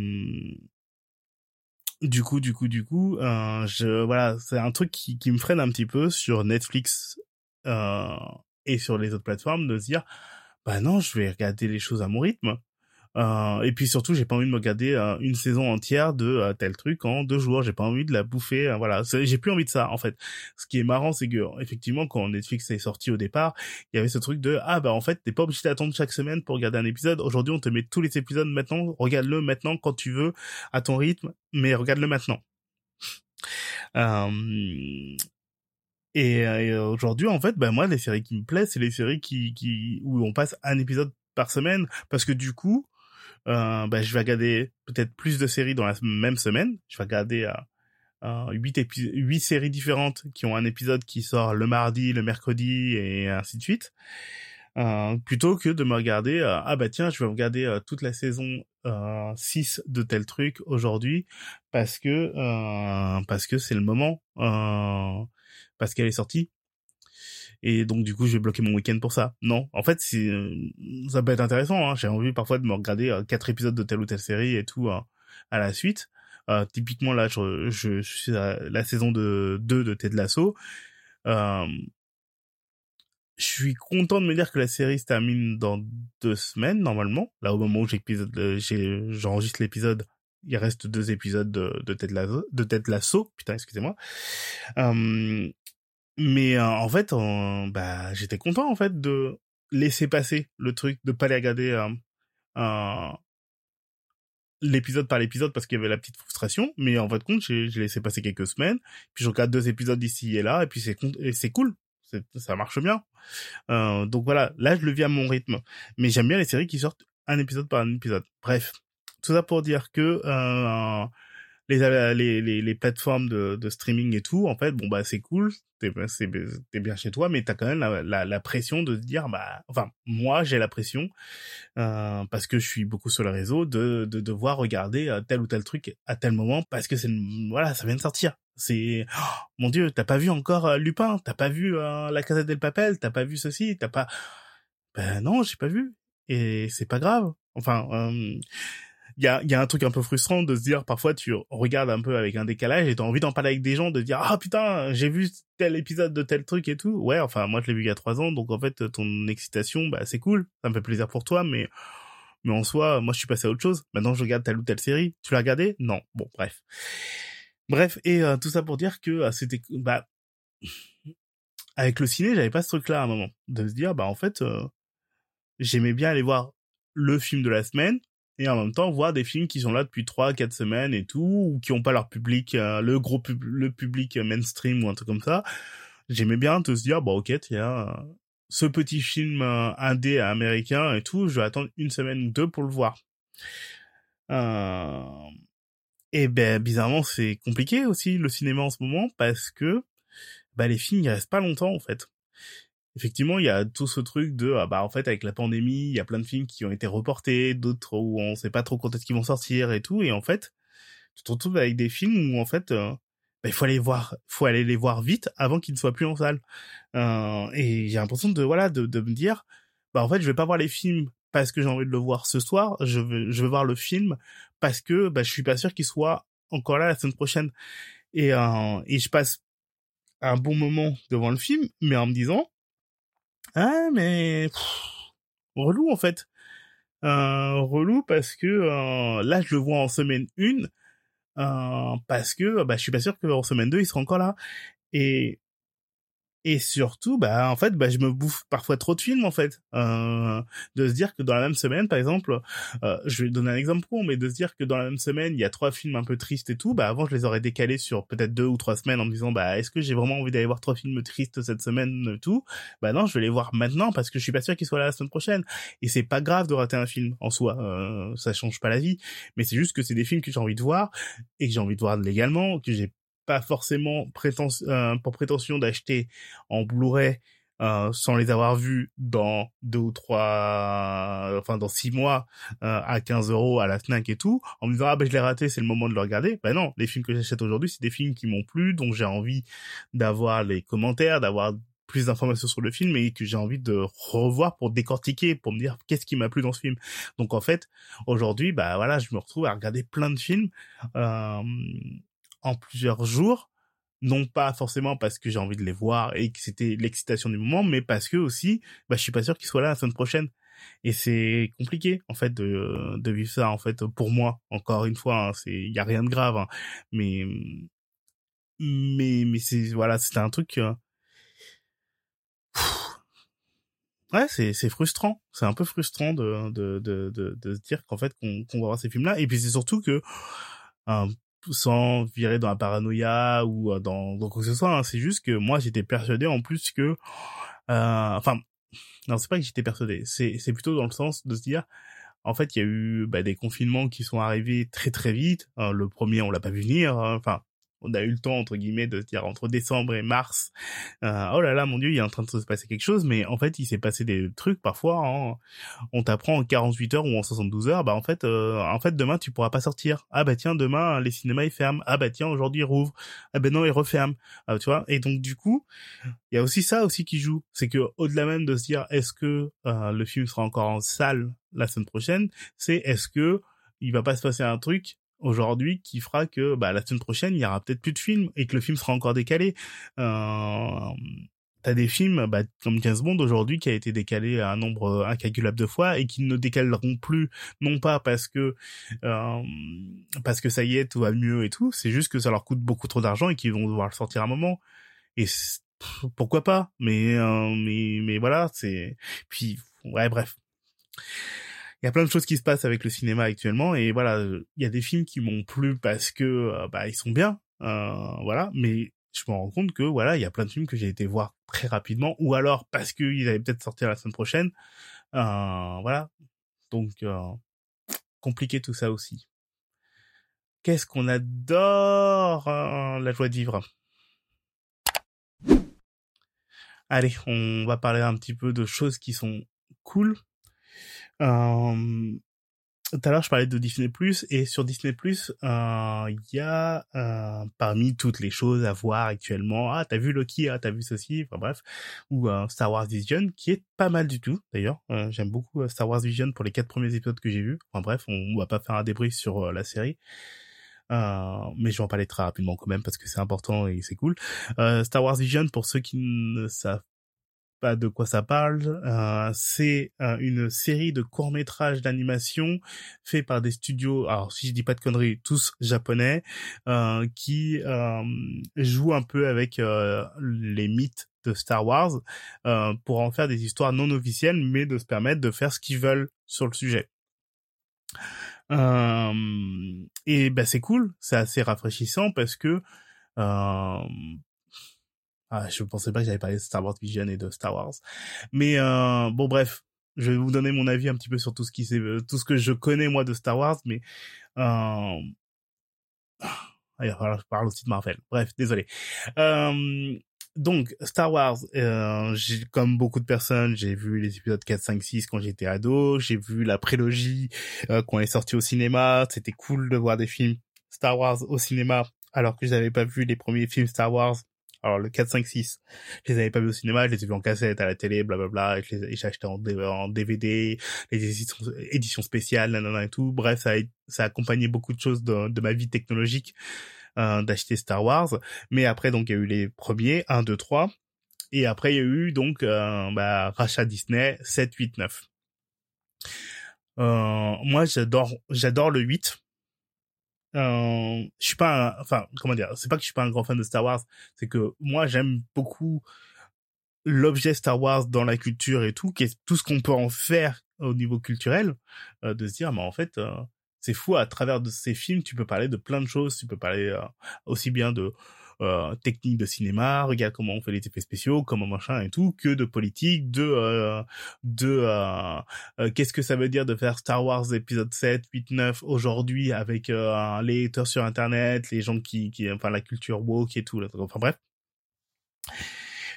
du coup du coup du coup euh, je voilà c'est un truc qui, qui me freine un petit peu sur Netflix euh, et sur les autres plateformes de se dire bah non, je vais regarder les choses à mon rythme. Euh, et puis surtout, j'ai pas envie de me regarder euh, une saison entière de euh, tel truc en deux jours. J'ai pas envie de la bouffer. Euh, voilà, j'ai plus envie de ça en fait. Ce qui est marrant, c'est que effectivement, quand Netflix est sorti au départ, il y avait ce truc de ah bah en fait, t'es pas obligé d'attendre chaque semaine pour regarder un épisode. Aujourd'hui, on te met tous les épisodes maintenant. Regarde-le maintenant quand tu veux, à ton rythme, mais regarde-le maintenant. Euh, et, euh, aujourd'hui, en fait, ben moi, les séries qui me plaisent, c'est les séries qui, qui où on passe un épisode par semaine, parce que du coup, euh, ben, je vais regarder peut-être plus de séries dans la même semaine. Je vais regarder euh, euh, 8, huit séries différentes qui ont un épisode qui sort le mardi, le mercredi et ainsi de suite. Euh, plutôt que de me regarder euh, ah bah tiens je vais regarder euh, toute la saison 6 de tel truc aujourd'hui parce que parce que c'est le moment parce qu'elle est sortie. Et donc du coup, je vais bloquer mon week-end pour ça. Non, en fait, c'est ça peut être intéressant. Hein. J'ai envie parfois de me regarder euh, quatre épisodes de telle ou telle série et tout euh, à la suite. Euh, typiquement là, je, suis à la saison de 2 de Ted Lasso. Euh, je suis content de me dire que la série se termine dans deux semaines normalement. Là, au moment où j'enregistre l'épisode, il reste deux épisodes de, de Ted Lasso, de Ted Lasso, putain, excusez-moi. Euh, mais euh, en fait, bah, j'étais content en fait de laisser passer le truc, de pas les regarder euh, euh, l'épisode par l'épisode parce qu'il y avait la petite frustration. Mais en fait, compte, j'ai laissé passer quelques semaines, puis je regarde deux épisodes d'ici et là, et puis c'est c'est cool, ça marche bien. donc voilà, là je le vis à mon rythme. Mais j'aime bien les séries qui sortent un épisode par un épisode. Bref, tout ça pour dire que euh, les, les, les, plateformes de, de streaming et tout, en fait, bon bah c'est cool, t'es es bien chez toi, mais t'as quand même la, la, la, pression de se dire, bah, enfin moi j'ai la pression euh, parce que je suis beaucoup sur le réseau de, de devoir regarder euh, tel ou tel truc à tel moment parce que c'est voilà ça vient de sortir. C'est oh, mon dieu, t'as pas vu encore Lupin, t'as pas vu la Casa del Papel, t'as pas vu ceci, t'as pas. Ben non, j'ai pas vu et c'est pas grave. Enfin, il y a, y a un truc un peu frustrant de se dire parfois tu regardes un peu avec un décalage et t'as envie d'en parler avec des gens de dire ah putain j'ai vu tel épisode de tel truc et tout. Ouais enfin moi je l'ai vu il y a trois ans donc en fait ton excitation bah c'est cool. Ça me fait plaisir pour toi mais mais en soi moi je suis passé à autre chose. Maintenant je regarde telle ou telle série. Tu l'as regardé? Non. Bon bref. Bref et euh, tout ça pour dire que euh, c'était bah avec le ciné j'avais pas ce truc là à un moment. De se dire bah en fait euh, j'aimais bien aller voir le film de la semaine et en même temps voir des films qui sont là depuis 3 4 semaines et tout ou qui ont pas leur public euh, le gros pub le public mainstream ou un truc comme ça j'aimais bien te se dire bon ok tiens ce petit film euh, indé américain et tout je vais attendre une semaine ou deux pour le voir. Euh... et ben bizarrement c'est compliqué aussi le cinéma en ce moment parce que bah les films ils restent pas longtemps en fait effectivement, il y a tout ce truc de ah bah en fait avec la pandémie, il y a plein de films qui ont été reportés, d'autres où on sait pas trop quand est-ce qu'ils vont sortir et tout et en fait, tu te retrouves avec des films où en fait euh, bah, il faut aller voir, faut aller les voir vite avant qu'ils ne soient plus en salle. Euh, et j'ai l'impression de voilà de, de me dire bah en fait, je vais pas voir les films parce que j'ai envie de le voir ce soir, je veux je veux voir le film parce que bah je suis pas sûr qu'il soit encore là la semaine prochaine. Et euh, et je passe un bon moment devant le film mais en me disant ah, mais relou en fait. Euh, relou parce que euh, là je le vois en semaine 1 euh, parce que bah je suis pas sûr qu'en semaine 2 il sera encore là et et surtout bah en fait bah je me bouffe parfois trop de films en fait. Euh, de se dire que dans la même semaine par exemple euh, je vais donner un exemple con mais de se dire que dans la même semaine il y a trois films un peu tristes et tout bah avant je les aurais décalés sur peut-être deux ou trois semaines en me disant bah est-ce que j'ai vraiment envie d'aller voir trois films tristes cette semaine et tout? Bah non je vais les voir maintenant parce que je suis pas sûr qu'ils soient là la semaine prochaine. Et c'est pas grave de rater un film en soi euh, ça change pas la vie. Mais c'est juste que c'est des films que j'ai envie de voir et que j'ai envie de voir légalement que j'ai pas forcément euh, pour prétention d'acheter en Blu-ray euh, sans les avoir vus dans deux ou trois, enfin dans six mois euh, à 15 euros à la Fnac et tout, en me disant ah ben je l'ai raté, c'est le moment de le regarder. Ben non, les films que j'achète aujourd'hui, c'est des films qui m'ont plu, dont j'ai envie d'avoir les commentaires, d'avoir plus d'informations sur le film et que j'ai envie de revoir pour décortiquer, pour me dire qu'est-ce qui m'a plu dans ce film. Donc en fait, aujourd'hui, bah voilà, je me retrouve à regarder plein de films euh, en plusieurs jours, non pas forcément parce que j'ai envie de les voir et que c'était l'excitation du moment, mais parce que aussi, bah, je suis pas sûr qu'ils soient là la semaine prochaine. Et c'est compliqué, en fait, de, de vivre ça, en fait, pour moi. Encore une fois, hein, c'est, y a rien de grave, hein. mais, mais, mais c'est, voilà, c'était un truc, euh, ouais, c'est, c'est frustrant. C'est un peu frustrant de, de, de, de, de se dire qu'en fait, qu'on, qu'on va voir ces films-là. Et puis c'est surtout que, euh, sans virer dans la paranoïa ou euh, dans, dans quoi que ce soit. Hein. C'est juste que moi, j'étais persuadé en plus que... Euh, enfin, non, c'est pas que j'étais persuadé. C'est, plutôt dans le sens de se dire... En fait, il y a eu bah, des confinements qui sont arrivés très très vite. Hein, le premier, on l'a pas vu venir. Hein. Enfin, on a eu le temps entre guillemets de se dire entre décembre et mars euh, oh là là mon dieu il est en train de se passer quelque chose mais en fait il s'est passé des trucs parfois hein. on t'apprend en 48 heures ou en 72 heures bah en fait euh, en fait demain tu pourras pas sortir. Ah bah tiens demain les cinémas ils ferment. Ah bah tiens aujourd'hui ils rouvrent. Ah bah non ils referment. Ah, tu vois et donc du coup il y a aussi ça aussi qui joue. C'est que au-delà même de se dire est-ce que euh, le film sera encore en salle la semaine prochaine c'est est-ce que il va pas se passer un truc aujourd'hui qui fera que bah, la semaine prochaine il y aura peut-être plus de films et que le film sera encore décalé. Euh, T'as des films bah, comme 15 Bond aujourd'hui qui a été décalé à un nombre incalculable de fois et qui ne décaleront plus non pas parce que euh, parce que ça y est tout va mieux et tout, c'est juste que ça leur coûte beaucoup trop d'argent et qu'ils vont devoir le sortir à un moment. Et pourquoi pas? Mais euh, mais mais voilà, c'est puis ouais bref il y a plein de choses qui se passent avec le cinéma actuellement et voilà il y a des films qui m'ont plu parce que euh, bah ils sont bien euh, voilà mais je me rends compte que voilà il y a plein de films que j'ai été voir très rapidement ou alors parce qu'ils allaient peut-être sortir la semaine prochaine euh, voilà donc compliquer tout ça aussi. Qu'est-ce qu'on adore hein, la joie de vivre? Allez, on va parler un petit peu de choses qui sont cool. Tout à l'heure, je parlais de Disney Plus et sur Disney Plus, euh, il y a euh, parmi toutes les choses à voir actuellement. Ah, t'as vu Loki Ah, t'as vu ceci Enfin bref, ou euh, Star Wars Vision, qui est pas mal du tout d'ailleurs. J'aime beaucoup Star Wars Vision pour les quatre premiers épisodes que j'ai vus. Enfin bref, on, va pas faire un débrief sur la série. mais je vais en parler très rapidement quand même parce que c'est important et c'est cool. Star Wars Vision, pour ceux qui ne savent pas de quoi ça parle. Euh, c'est euh, une série de courts métrages d'animation fait par des studios, alors si je dis pas de conneries, tous japonais, euh, qui jouent un peu avec les mythes de Star Wars pour en faire des histoires non officielles, mais de se permettre de faire ce qu'ils veulent sur le sujet. et ben c'est cool, c'est assez rafraîchissant parce que ah, je pensais pas que j'allais parler de Star Wars Vision et de Star Wars. Mais euh, bon, bref, je vais vous donner mon avis un petit peu sur tout ce qui euh, tout ce que je connais moi de Star Wars, mais euh... il va je parle aussi de Marvel. Bref, désolé. Euh, donc Star Wars, euh, comme beaucoup de personnes, j'ai vu les épisodes 4, 5, 6 quand j'étais ado. J'ai vu la prélogie euh, quand elle est sortie au cinéma. C'était cool de voir des films Star Wars au cinéma alors que je n'avais pas vu les premiers films Star Wars alors le 4, 5, 6, je les avais pas vus au cinéma, je les ai vus en cassette, à la télé, blablabla, et j'ai acheté en, DVD, les éditions, éditions spéciales, nanana et tout. Bref, ça a, ça a accompagné beaucoup de choses de, de ma vie technologique euh, d'acheter Star Wars. Mais après, donc, il y a eu les premiers, 1, 2, 3. Et après, il y a eu donc euh, bah, rachat Disney 7, 8, 9. Euh, moi, j'adore, j'adore le 8 euh, je suis pas, enfin, comment dire, c'est pas que je suis pas un grand fan de Star Wars, c'est que moi j'aime beaucoup l'objet Star Wars dans la culture et tout, qu'est tout ce qu'on peut en faire au niveau culturel, euh, de se dire, mais en fait, euh, c'est fou, à travers de ces films, tu peux parler de plein de choses, tu peux parler euh, aussi bien de euh, technique de cinéma, regarde comment on fait les effets spéciaux, comment machin et tout, que de politique, de euh, de euh, euh, qu'est-ce que ça veut dire de faire Star Wars épisode 7, 8, 9 aujourd'hui avec les haters sur internet, les gens qui, qui enfin la culture woke et tout, enfin bref.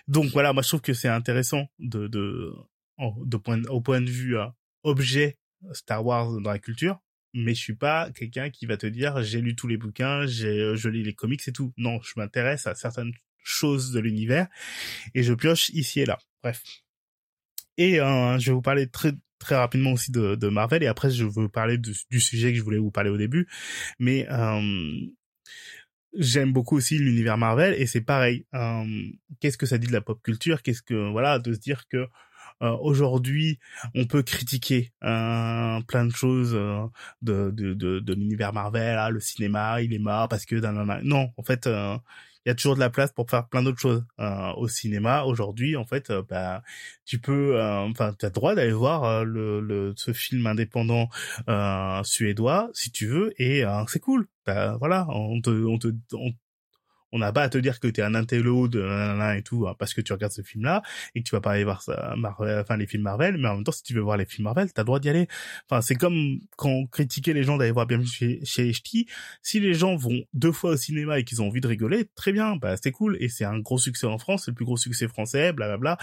Donc voilà, moi je trouve que c'est intéressant de de, de point, au point de vue objet Star Wars dans la culture mais je suis pas quelqu'un qui va te dire j'ai lu tous les bouquins, j'ai euh, je lis les comics et tout. Non, je m'intéresse à certaines choses de l'univers et je pioche ici et là. Bref. Et euh, je vais vous parler très très rapidement aussi de, de Marvel et après je veux vous parler du, sujet que je voulais vous parler au début. Mais euh, j'aime beaucoup aussi l'univers Marvel et c'est pareil. Euh, Qu'est-ce que ça dit de la pop culture? Qu'est-ce que voilà de se dire que aujourd'hui, on peut critiquer euh, plein de choses euh, de, de, de, de l'univers Marvel, ah, le cinéma, il est mort parce que... Non, en fait, il y a toujours de la place pour faire plein d'autres choses euh, au cinéma. Aujourd'hui en fait bah tu peux enfin tu as le droit d'aller voir le, le ce film indépendant suédois si tu veux et c'est cool. Bah, voilà on te on te on, on n'a pas à te dire que t'es un intello de et tout hein, parce que tu regardes ce film là et que tu vas pas aller voir ça, Marvel, enfin les films Marvel mais en même temps si tu veux voir les films Marvel t'as le droit d'y aller. Enfin c'est comme quand on critiquait les gens d'aller voir bien chez chez HT si les gens vont deux fois au cinéma et qu'ils ont envie de rigoler très bien bah c'est cool et c'est un gros succès en France c'est le plus gros succès français blablabla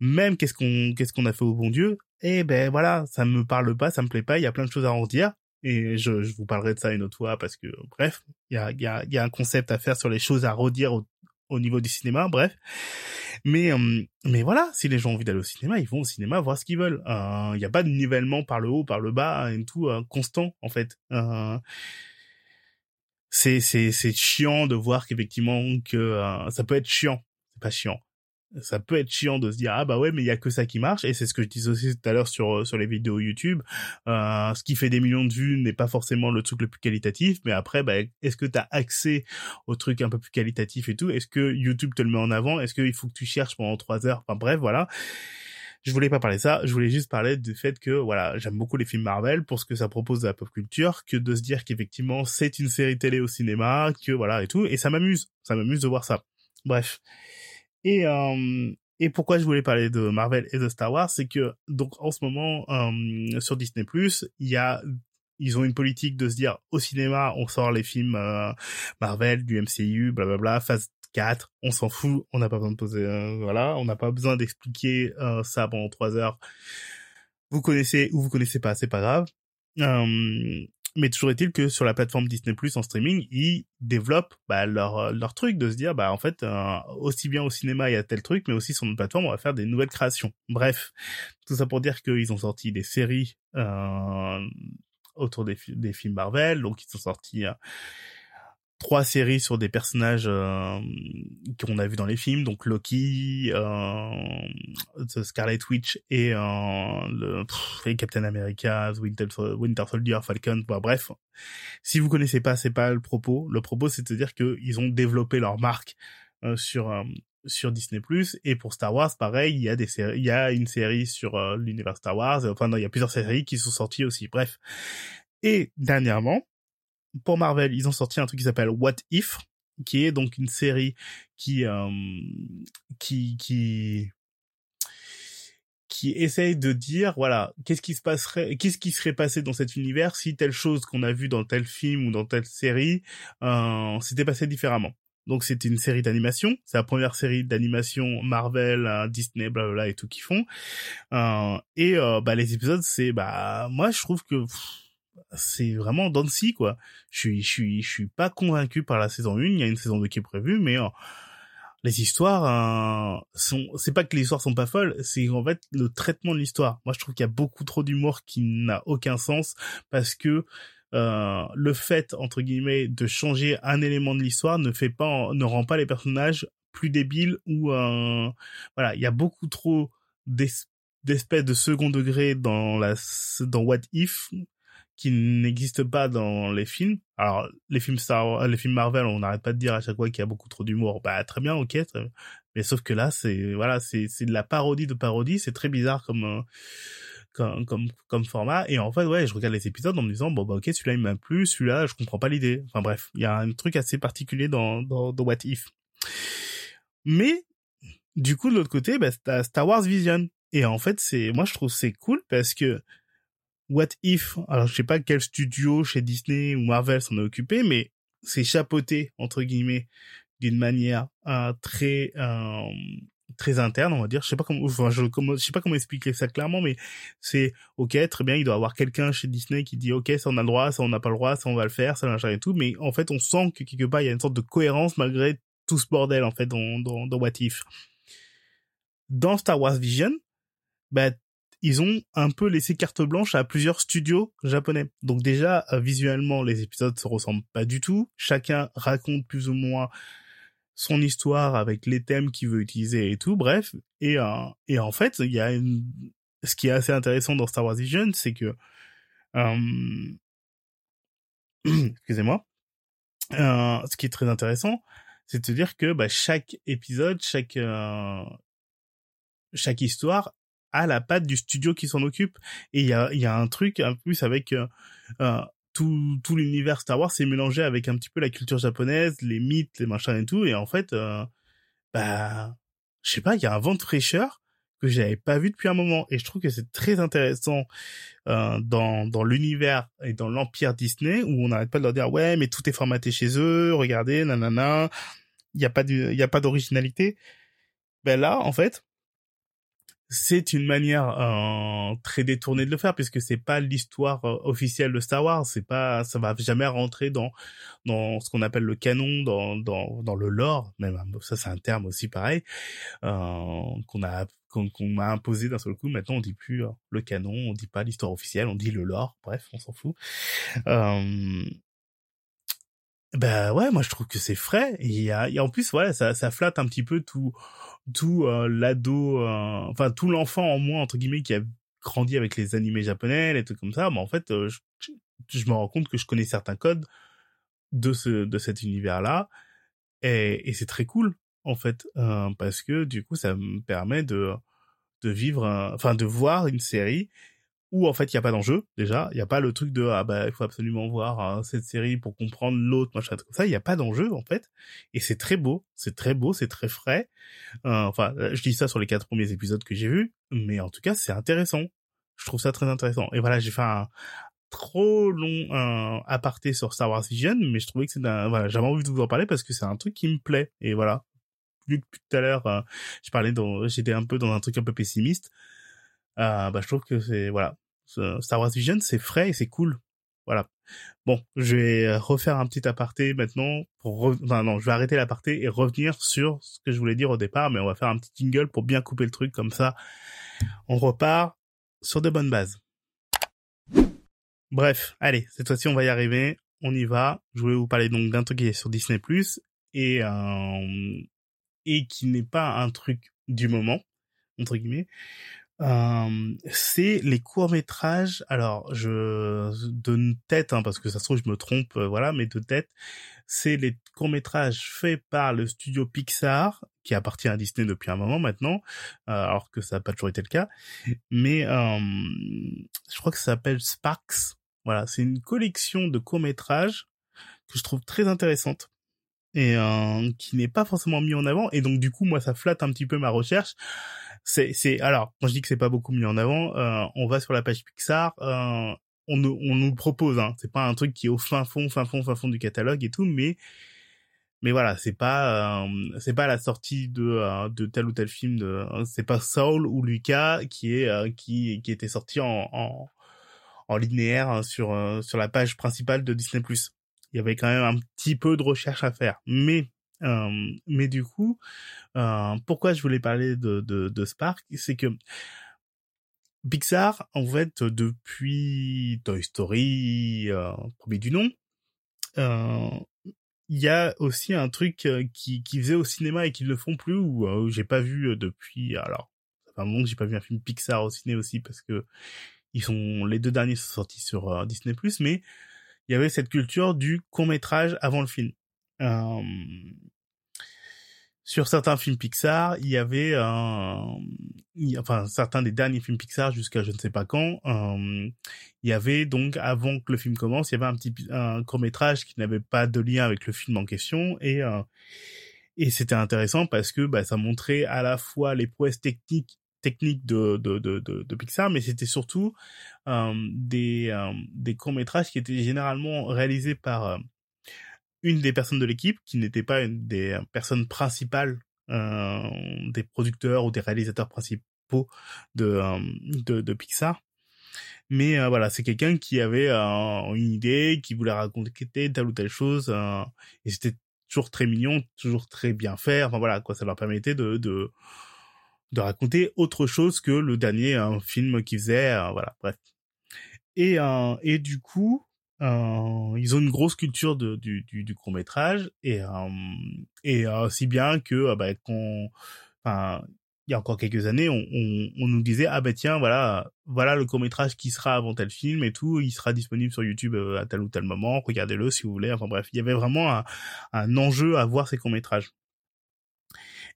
même qu'est-ce qu'on qu'est-ce qu'on a fait au bon Dieu? Eh ben voilà ça me parle pas ça me plaît pas il y a plein de choses à en dire et je, je, vous parlerai de ça une autre fois parce que bref, il y a, y, a, y a un concept à faire sur les choses à redire au, au niveau du cinéma, bref. Mais euh, mais voilà, si les gens ont envie d'aller au cinéma, ils vont au cinéma voir ce qu'ils veulent. Euh, il n'y a pas de nivellement par le haut, par le bas et tout euh, constant en fait. c'est c'est c'est chiant de voir qu'effectivement que ça peut être chiant, c'est pas chiant ça peut être chiant de se dire ah bah ouais mais il y a que ça qui marche. Et c'est ce que je disais aussi tout à l'heure sur sur les vidéos YouTube. Euh, ce qui fait des millions de vues n'est pas forcément le truc le plus qualitatif. Mais après bah est-ce que tu as accès au truc un peu plus qualitatif et tout? Est-ce que YouTube te le met en avant? Est-ce qu'il faut que tu cherches pendant trois heures? Enfin bref voilà. Je voulais pas parler de ça, je voulais juste parler du fait que voilà, j'aime beaucoup les films Marvel pour ce que ça propose de la pop culture, que de se dire qu'effectivement c'est une série télé au cinéma, que voilà et tout, et ça m'amuse, ça m'amuse de voir ça. Bref. Et euh, et pourquoi je voulais parler de Marvel et de Star Wars, c'est que donc en ce moment euh, sur Disney Plus, il y a ils ont une politique de se dire au cinéma, on sort les films euh, Marvel, du MCU, blablabla, phase 4, on s'en fout, on n'a pas besoin de poser, euh, voilà, on n'a pas besoin d'expliquer ça pendant trois heures. Vous connaissez ou vous connaissez pas, c'est pas grave. Mais toujours est-il que sur la plateforme Disney en streaming, ils développent bah, leur leur truc de se dire bah en fait aussi bien au cinéma il y a tel truc, mais aussi sur notre plateforme on va faire des nouvelles créations. Bref, tout ça pour dire qu'ils ont sorti des séries autour des, des films Marvel. Donc, ils sont sortis euh, trois séries sur des personnages euh, qu'on a vus dans les films, donc Loki, euh, Scarlet Witch et, euh, le, et Captain America, Winter, Winter Soldier, Falcon. bref, si vous connaissez pas, c'est pas le propos. Le propos, c'est de dire qu'ils ont développé leur marque euh, sur sur Disney et pour Star Wars pareil il y a des séries il y a une série sur euh, l'univers Star Wars. Enfin non, il y a plusieurs séries qui sont sorties aussi. Bref. Et dernièrement pour Marvel ils ont sorti un truc qui s'appelle What If qui est donc une série qui euh, qui qui qui essaye de dire voilà qu'est-ce qui se passerait qu'est-ce qui serait passé dans cet univers si telle chose qu'on a vu dans tel film ou dans telle série euh, s'était passé différemment donc c'était une série d'animation. C'est la première série d'animation Marvel, euh, Disney, blablabla et tout qu'ils font. Euh, et euh, bah les épisodes, c'est bah moi je trouve que c'est vraiment Dancy quoi. Je suis je suis je suis pas convaincu par la saison 1. Il y a une saison 2 qui est prévue, mais les histoires sont c'est pas que les histoires sont pas folles c'est en fait le traitement de l'histoire moi je trouve qu'il y a beaucoup trop d'humour qui n'a aucun sens parce que euh, le fait entre guillemets de changer un élément de l'histoire ne fait pas ne rend pas les personnages plus débiles ou euh, voilà il y a beaucoup trop d'espèces de second degré dans la dans What If qui n'existe pas dans les films. Alors les films Star les films Marvel, on n'arrête pas de dire à chaque fois qu'il y a beaucoup trop d'humour. Bah très bien, ok, mais sauf que là c'est voilà c'est c'est de la parodie de parodie. C'est très bizarre comme euh, comme, comme, comme format. Et en fait, ouais, je regarde les épisodes en me disant, bon, bah, ok, celui-là, il m'a plu, celui-là, je comprends pas l'idée. Enfin, bref, il y a un truc assez particulier dans, dans, dans What If. Mais, du coup, de l'autre côté, bah, Star Wars Vision. Et en fait, c'est, moi, je trouve c'est cool parce que What If, alors je sais pas quel studio chez Disney ou Marvel s'en est occupé, mais c'est chapeauté, entre guillemets, d'une manière euh, très euh, très interne, on va dire. Je sais pas comment, enfin, je, sais pas comment expliquer ça clairement, mais c'est ok, très bien. Il doit y avoir quelqu'un chez Disney qui dit ok, ça on a le droit, ça on n'a pas le droit, ça on va le faire, ça machin et tout. Mais en fait, on sent que quelque part il y a une sorte de cohérence malgré tout ce bordel en fait dans dans, dans What If. Dans Star Wars Vision, bah ils ont un peu laissé carte blanche à plusieurs studios japonais. Donc déjà, euh, visuellement, les épisodes se ressemblent pas du tout. Chacun raconte plus ou moins son histoire avec les thèmes qu'il veut utiliser et tout, bref. Et, euh, en fait, il y a ce qui est assez intéressant dans Star Wars Vision, c'est que... Euh... Excusez-moi. Ce qui est très intéressant, c'est de dire que bah, chaque épisode, chaque chaque histoire a la patte du studio qui s'en occupe. Et il y a, y a un truc un plus avec euh, euh tout, tout l'univers Star Wars s'est mélangé avec un petit peu la culture japonaise, les mythes, les machins et tout. Et en fait, euh, bah, je sais pas, il y a un vent de fraîcheur que j'avais pas vu depuis un moment. Et je trouve que c'est très intéressant euh, dans, dans l'univers et dans l'empire Disney où on n'arrête pas de leur dire ouais, mais tout est formaté chez eux, regardez, nanana, il y a pas il y a pas d'originalité. Ben là, en fait, c'est une manière euh, très détournée de le faire puisque c'est pas l'histoire euh, officielle de Star Wars, c'est pas ça va jamais rentrer dans dans ce qu'on appelle le canon, dans dans dans le lore, même ça c'est un terme aussi pareil euh, qu'on a qu'on m'a imposé d'un seul coup. Maintenant on dit plus euh, le canon, on dit pas l'histoire officielle, on dit le lore. Bref, on s'en fout. Euh, ben ouais, moi je trouve que c'est frais. Et, y a, et en plus, voilà, ça, ça flatte un petit peu tout, tout euh, l'ado, euh, enfin tout l'enfant en moi entre guillemets qui a grandi avec les animés japonais, et tout comme ça. Mais en fait, euh, je, me rends compte que je connais certains codes de ce, de cet univers-là, et, et c'est très cool en fait, parce que du coup, ça me permet de, de vivre, enfin de voir une série où en fait il y a pas d'enjeu déjà, il y a pas le truc de ah bah il faut absolument voir hein, cette série pour comprendre l'autre machin comme ça, il y a pas d'enjeu en fait et c'est très beau, c'est très beau, c'est très frais. Euh, enfin, je dis ça sur les quatre premiers épisodes que j'ai vus, mais en tout cas c'est intéressant. Je trouve ça très intéressant. Et voilà, j'ai fait un, trop long euh, aparté sur Star Wars Vision, mais je trouvais que c'est un, voilà, j'avais envie de vous en parler parce que c'est un truc qui me plaît. Et voilà. Vu que tout à l'heure, euh, je parlais dans, j'étais un peu dans un truc un peu pessimiste, euh, bah, je trouve que c'est, voilà. Star Wars Vision, c'est frais et c'est cool. Voilà. Bon, je vais refaire un petit aparté maintenant enfin non, je vais arrêter l'aparté et revenir sur ce que je voulais dire au départ, mais on va faire un petit jingle pour bien couper le truc comme ça. On repart sur de bonnes bases. Bref, allez, cette fois-ci on va y arriver, on y va. Je voulais vous parler donc d'un truc qui est sur Disney Plus et euh, et qui n'est pas un truc du moment entre guillemets. Euh, c'est les courts métrages. Alors, je de tête, hein, parce que ça se trouve je me trompe, euh, voilà, mais de tête, c'est les courts métrages faits par le studio Pixar, qui appartient à Disney depuis un moment maintenant, euh, alors que ça n'a pas toujours été le cas. Mais je crois que ça s'appelle Sparks. Voilà, c'est une collection de courts métrages que je trouve très intéressante et qui n'est pas forcément mis en avant. Et donc du coup, moi, ça flatte un petit peu ma recherche c'est c'est alors quand je dis que c'est pas beaucoup mis en avant, euh, on va sur la page Pixar, euh, on nous on nous propose hein, c'est pas un truc qui est au fin fond fin fond fin fond du catalogue et tout, mais mais voilà, c'est pas euh, c'est pas la sortie de euh, de tel ou tel film de c'est pas Saul ou Lucas qui est euh, qui qui était sorti en en, en linéaire hein, sur sur la page principale de Disney+. Il y avait quand même un petit peu de recherche à faire, mais mais du coup, euh, pourquoi je voulais parler de, de, de Spark, c'est que Pixar, en fait, depuis Toy Story, euh, premier du nom, il y a aussi un truc qui, qui faisait au cinéma et qui le font plus, ou j'ai pas vu depuis, alors, ça fait un moment que j'ai pas vu un film Pixar au ciné aussi, parce que ils sont, les deux derniers sont sortis sur Disney+, mais il y avait cette culture du court-métrage avant le film. Euh, sur certains films Pixar, il y avait un, enfin certains des derniers films Pixar jusqu'à je ne sais pas quand, euh, il y avait donc avant que le film commence, il y avait un petit un court métrage qui n'avait pas de lien avec le film en question et euh, et c'était intéressant parce que bah, ça montrait à la fois les prouesses techniques techniques de de de, de, Pixar, mais c'était surtout euh, des euh, des courts métrages qui étaient généralement réalisés par euh, une des personnes de l'équipe qui n'était pas une des personnes principales euh, des producteurs ou des réalisateurs principaux de euh, de, de, Pixar. Mais euh, voilà, c'est quelqu'un qui avait euh, une idée, qui voulait raconter telle ou telle chose, euh, et c'était toujours très mignon, toujours très bien fait. Enfin voilà, quoi, ça leur permettait de de, de raconter autre chose que le dernier film qu'ils faisaient. voilà, bref. Et et du coup, euh, ils ont une grosse culture de, du, du, du court métrage et euh, et euh, si bien que euh, bah, qu'on enfin il y a encore quelques années on, on, on, nous disait ah bah tiens voilà voilà le court métrage qui sera avant tel film et tout il sera disponible sur YouTube à tel ou tel moment regardez-le si vous voulez enfin bref il y avait vraiment un, un enjeu à voir ces courts métrages.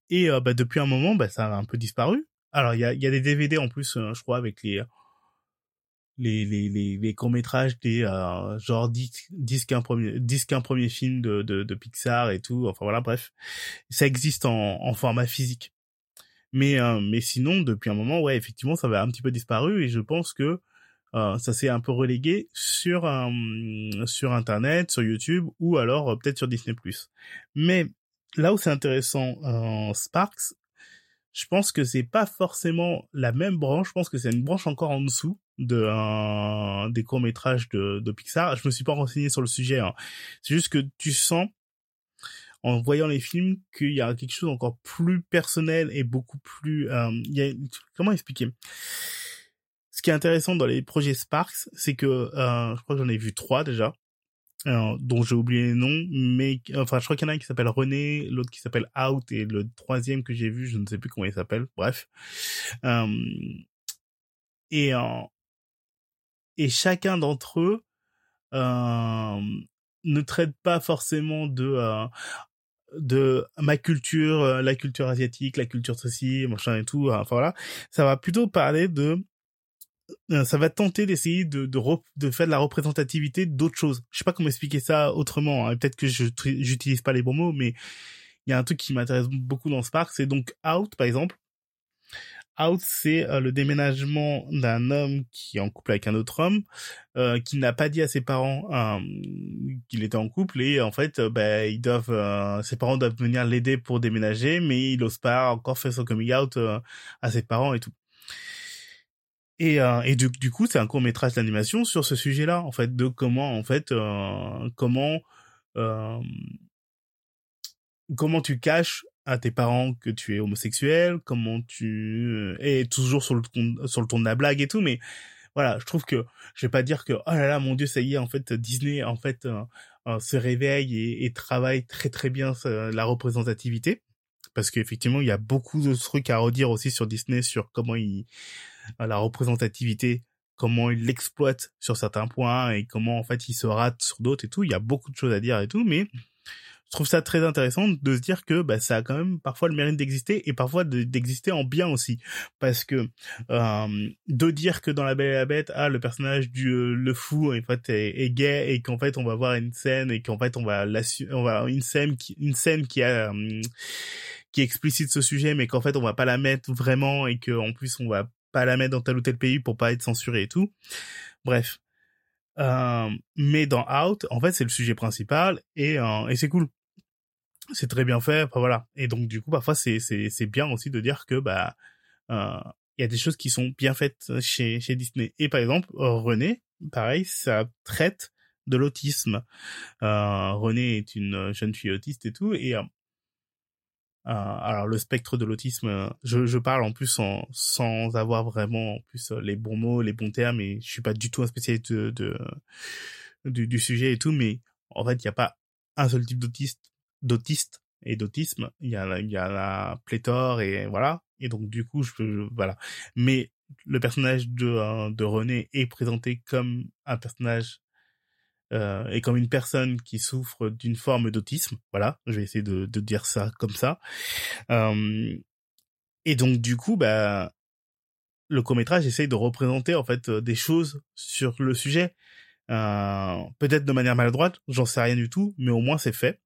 Et bah, depuis un moment bah, ça a un peu disparu. Alors il y a, y a des DVD en plus je crois avec les les les les, les courts métrages des euh, genre 10 10 15 premiers 10 15 premiers films de, de de Pixar et tout enfin voilà bref. Ça existe en en format physique. Mais euh, mais sinon depuis un moment ouais effectivement ça va un petit peu disparu et je pense que euh, ça s'est un peu relégué sur euh, sur internet sur YouTube ou alors euh, peut-être sur Disney mais là où c'est intéressant Sparks je pense que c'est pas forcément la même branche. Je pense que c'est une branche encore en dessous de un, des courts métrages de, de Pixar. Je me suis pas renseigné sur le sujet. Hein. C'est juste que tu sens en voyant les films qu'il y a quelque chose encore plus personnel et beaucoup plus. Euh, y a, comment expliquer? Ce qui est intéressant dans les projets Sparks, c'est que euh, je crois que j'en ai vu trois déjà. Euh, dont j'ai oublié les noms, mais enfin je crois qu'il y en a un qui s'appelle René, l'autre qui s'appelle Out et le troisième que j'ai vu, je ne sais plus comment il s'appelle. Bref, euh, et en et chacun d'entre eux euh, ne traite pas forcément de euh, de ma culture, euh, la culture asiatique, la culture ceci, machin et tout. Enfin voilà, ça va plutôt parler de euh, ça va tenter d'essayer de, de, de, faire de la représentativité d'autres choses. Je sais pas comment expliquer ça autrement. Hein. Peut-être que je j'utilise pas les bons mots, mais il y a un truc qui m'intéresse beaucoup dans Spark, c'est donc Out, par exemple. Out, c'est euh, le déménagement d'un homme qui est en couple avec un autre homme, euh, qui n'a pas dit à ses parents euh, qu'il était en couple et en fait, bah, ils doivent, ses parents doivent venir l'aider pour déménager, mais il n'ose pas encore faire son coming out à ses parents et tout. Et, et du, du coup, c'est un court métrage d'animation sur ce sujet-là, en fait, de comment, en fait, comment comment tu caches à tes parents que tu es homosexuel, comment tu euh, es toujours sur le sur le ton de la blague et tout, mais voilà, je trouve que je vais pas dire que oh là là mon dieu ça y est en fait Disney en fait euh, euh, se réveille et, et, travaille très très bien la représentativité. Parce qu'effectivement il y a beaucoup de trucs à redire aussi sur Disney sur comment il la représentativité comment il l'exploite sur certains points et comment en fait il se rate sur d'autres et tout. Il y a beaucoup de choses à dire et tout mais je trouve ça très intéressant de se dire que bah, ça a quand même parfois le mérite d'exister et parfois d'exister en bien aussi. Parce que euh, de dire que dans la Belle et la Bête ah le personnage du euh, le fou en fait est, gay et qu'en fait on va voir une scène et qu'en fait on va on va une scène qui une scène qui a qui explicite ce sujet mais qu'en fait on va pas la mettre vraiment et que en plus on va pas la mettre dans tel ou tel pays pour pas être censuré et tout. Bref. Mais dans Out, en fait, c'est le sujet principal et, euh, et c'est cool c'est très bien fait voilà. Et donc du coup parfois c'est c'est c'est bien aussi de dire que bah euh, il y a des choses qui sont bien faites chez chez Disney. Et par exemple René pareil ça traite de l'autisme. Euh, René est une jeune fille autiste et tout et euh, alors le spectre de l'autisme, je, je parle en plus sans, avoir vraiment en plus les bons mots, les bons termes, et je suis pas du tout un spécialiste de du, du, sujet et tout, mais en fait il n'y a pas un seul type d'autiste d'autistes et d'autisme. Il y a, il y a la pléthore et voilà. Et donc du coup, je peux, voilà. Mais le personnage de, euh, de René est présenté comme un personnage euh, et comme une personne qui souffre d'une forme d'autisme. Voilà, je vais essayer de, de dire ça comme ça. Euh, et donc du coup, bah, le court métrage essaye de représenter en fait des choses sur le sujet. Euh, peut-être de manière maladroite, j'en sais rien du tout, mais au moins c'est fait.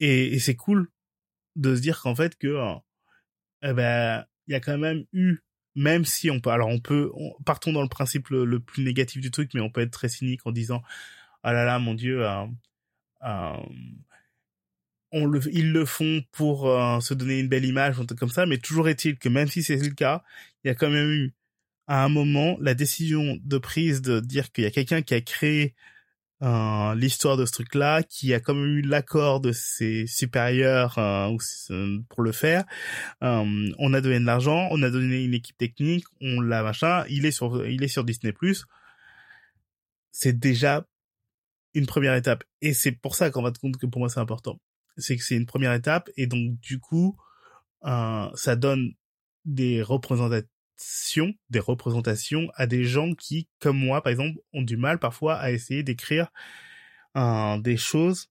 Et, c'est cool de se dire qu'en fait que eh ben il y a quand même eu même si on peut alors on peut partons dans le principe le, plus négatif du truc mais on peut être très cynique en disant ah là là mon dieu euh, euh, on ils le font pour euh, se donner une belle image, un truc comme ça, mais toujours est-il que même si c'est le cas, il y a quand même eu à un moment la décision de prise de dire qu'il y a quelqu'un qui a créé euh, l'histoire de ce truc-là, qui a quand même eu l'accord de ses supérieurs euh, pour le faire. Euh, on a donné de l'argent, on a donné une équipe technique, on l'a machin. Il est sur, il est sur Disney+. C'est déjà une première étape, et c'est pour ça qu'on va te compte que pour moi c'est important. C'est que c'est une première étape, et donc du coup, ça donne des représentatifs des représentations à des gens qui, comme moi, par exemple, ont du mal parfois à essayer d'écrire euh, des choses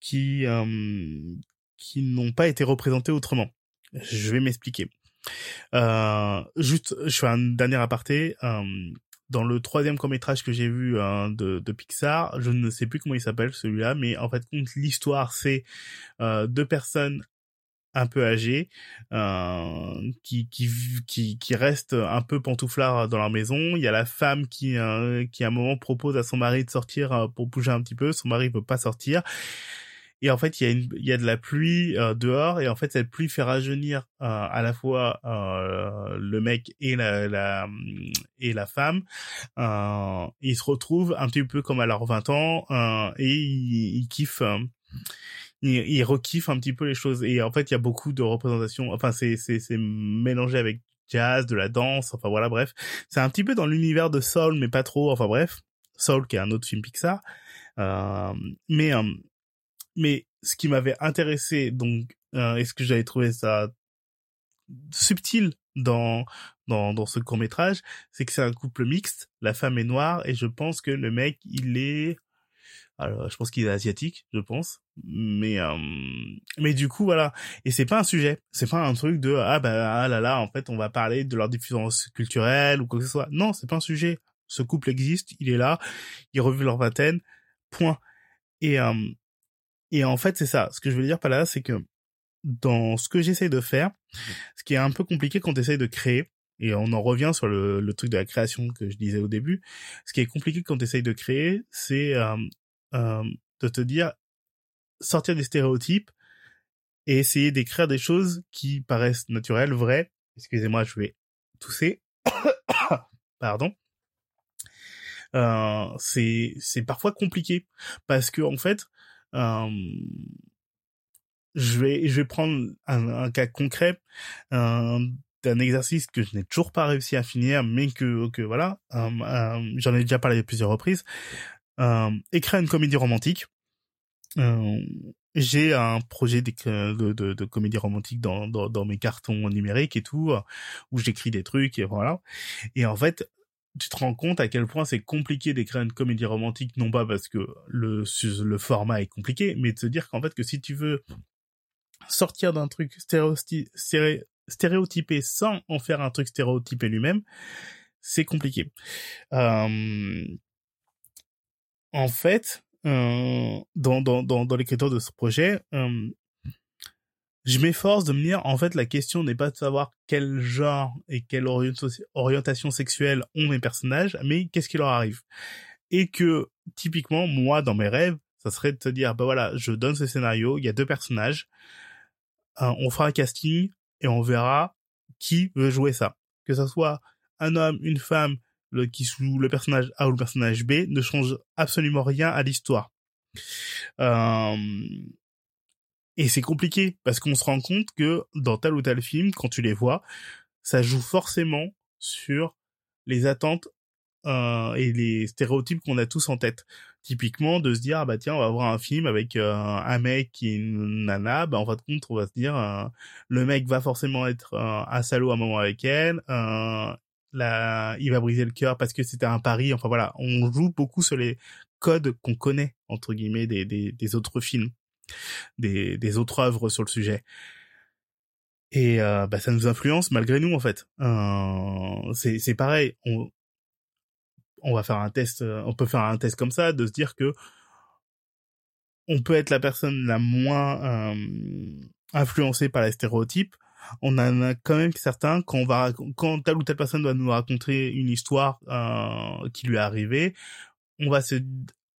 qui euh, qui n'ont pas été représentées autrement. Je vais m'expliquer. Euh, juste, je fais un dernier aparté. Dans le troisième court métrage que j'ai vu euh, de, de, Pixar, je ne sais plus comment il s'appelle celui-là, mais en fait, l'histoire, c'est deux personnes un peu âgés euh, qui, qui qui qui restent un peu pantouflards dans leur maison. Il y a la femme qui euh, qui à un moment propose à son mari de sortir euh, pour bouger un petit peu. Son mari veut pas sortir. Et en fait, il y a une, il y a de la pluie euh, dehors et en fait cette pluie fait rajeunir euh, à la fois le mec et la, la et la femme. ils se retrouvent un petit peu comme à leurs 20 ans et ils, ils kiffent il, rekiffe un petit peu les choses. Et en fait il y a beaucoup de représentations. Enfin c'est c'est c'est mélangé avec jazz de la danse enfin voilà bref. C'est un petit peu dans l'univers de Soul mais pas trop. Enfin bref Soul qui est un autre film Pixar. Euh, mais euh, mais ce qui m'avait intéressé donc euh, est-ce que j'avais trouvé ça subtil dans dans dans ce court métrage c'est que c'est un couple mixte. La femme est noire et je pense que le mec il est alors, je pense qu'il est asiatique, je pense. Mais euh, mais du coup voilà. Et c'est pas un sujet. C'est pas un truc de ah bah ah là là en fait on va parler de leur différence culturelle ou quoi que ce soit. Non, c'est pas un sujet. Ce couple existe, il est là, ils revivent leur vingtaine. Point. Et euh, et en fait c'est ça. Ce que je veux dire par là, c'est que dans ce que j'essaie de faire, ce qui est un peu compliqué quand tu de créer, et on en revient sur le, le, truc de la création que je disais au début, ce qui est compliqué quand tu essayes de créer, c'est euh, euh, de te dire, sortir des stéréotypes et essayer d'écrire des choses qui paraissent naturelles, vraies. Excusez-moi, je vais tousser. Pardon. Euh, c'est c'est parfois compliqué parce que en fait euh, je vais je vais prendre un, cas concret un, d'un exercice que je n'ai toujours pas réussi à finir mais que que voilà euh, euh j'en ai déjà parlé à plusieurs reprises euh, écrire une comédie romantique euh, j'ai un projet de, de, comédie romantique dans, mes cartons numériques et tout où j'écris des trucs et voilà et en fait tu te rends compte à quel point c'est compliqué d'écrire une comédie romantique, non pas parce que le, format est compliqué, mais de se dire qu'en fait que si tu veux sortir d'un truc stéréotypé sans en faire un truc stéréotypé lui-même, c'est compliqué. Euh... En fait, euh, dans, dans, dans, dans l'écriture de ce projet, euh, je m'efforce de me dire, en fait, la question n'est pas de savoir quel genre et quelle orientation sexuelle ont mes personnages, mais qu'est-ce qui leur arrive. Et que, typiquement, moi, dans mes rêves, ça serait de te dire, bah voilà, je donne ce scénario, il y a deux personnages, euh, on fera un casting et on verra qui veut jouer ça. Que ce soit un homme, une femme, le, qui joue le personnage A ou le personnage B, ne change absolument rien à l'histoire. Euh, et c'est compliqué parce qu'on se rend compte que dans tel ou tel film, quand tu les vois, ça joue forcément sur les attentes euh, et les stéréotypes qu'on a tous en tête. Typiquement, de se dire ah bah tiens, on va voir un film avec euh, un mec qui est une nana, bah en fin de compte, on va se dire euh, le mec va forcément être un salaud à un moment avec elle, il va briser le cœur parce que c'était un pari. Enfin voilà, on joue beaucoup sur les codes qu'on connaît entre guillemets des, des, autres films des, des autres œuvres sur le sujet. Et euh, bah, ça nous influence malgré nous en fait. Euh, c'est c'est pareil. On on va faire un test. Euh, on peut faire un test comme ça de se dire que on peut être la personne la moins euh, influencée par les stéréotypes. On en a quand même certains quand on va quand telle ou telle personne doit nous raconter une histoire euh, qui lui est arrivée, on va se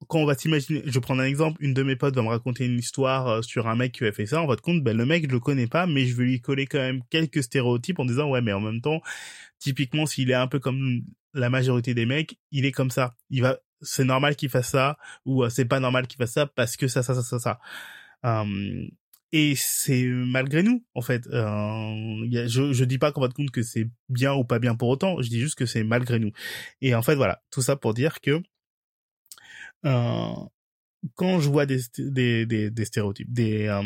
quand on va s'imaginer, je prends un exemple, une de mes potes va me raconter une histoire euh, sur un mec qui a fait ça, on va te compte, ben le mec je le connais pas, mais je vais lui coller quand même quelques stéréotypes en disant ouais mais en même temps, typiquement s'il est un peu comme la majorité des mecs, il est comme ça, il va, c'est normal qu'il fasse ça ou euh, c'est pas normal qu'il fasse ça parce que ça ça ça ça ça. Et c'est malgré nous en fait. Euh, je je dis pas qu'on va te compte que c'est bien ou pas bien pour autant, je dis juste que c'est malgré nous. Et en fait voilà, tout ça pour dire que euh, quand je vois des, des, des, stéréotypes, des, euh,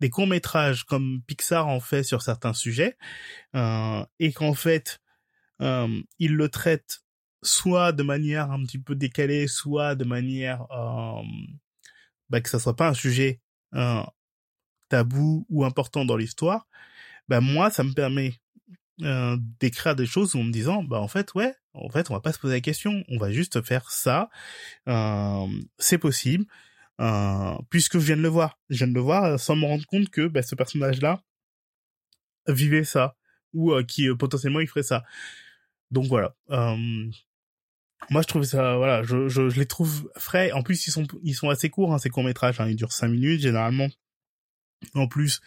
des courts métrages comme Pixar en fait sur certains sujets, et qu'en fait ils le traitent soit de manière un petit peu décalée, soit de manière bah, que ça soit pas un sujet tabou ou important dans l'histoire, bah moi ça me permet euh, d'écrire des choses en me disant bah en fait ouais en fait on va pas se poser la question. On va juste faire ça. C'est possible. Puisque je viens de le voir. Je viens de le voir euh, sans me rendre compte que bah, ce personnage là vivait ça. Ou euh, qui potentiellement il ferait ça. Donc voilà. Moi je trouve ça voilà je, je, je, les trouve frais. En plus ils sont ils sont assez courts hein, ces courts métrages hein, ils durent cinq minutes. Généralement en plus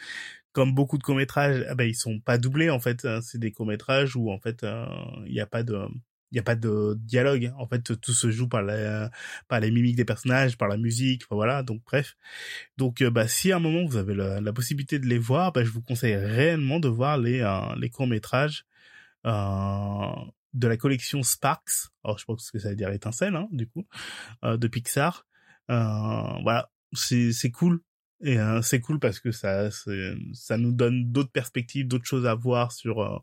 comme beaucoup de courts-métrages, ah ben ils sont pas doublés en fait. Hein. C'est des courts-métrages où en fait euh, il n'y a pas de il y a pas de dialogue. En fait, tout se joue par la par les mimiques des personnages, par la musique, voilà. Donc bref. Donc euh, bah si à un moment vous avez la, possibilité de les voir, bah, je vous conseille réellement de voir les euh, les courts métrages de la collection Sparks. Alors je pense que ça veut dire étincelle, hein, du coup, de Pixar. voilà, c'est c'est cool et euh, c'est cool parce que ça, ça nous donne d'autres perspectives, d'autres choses à voir sur euh,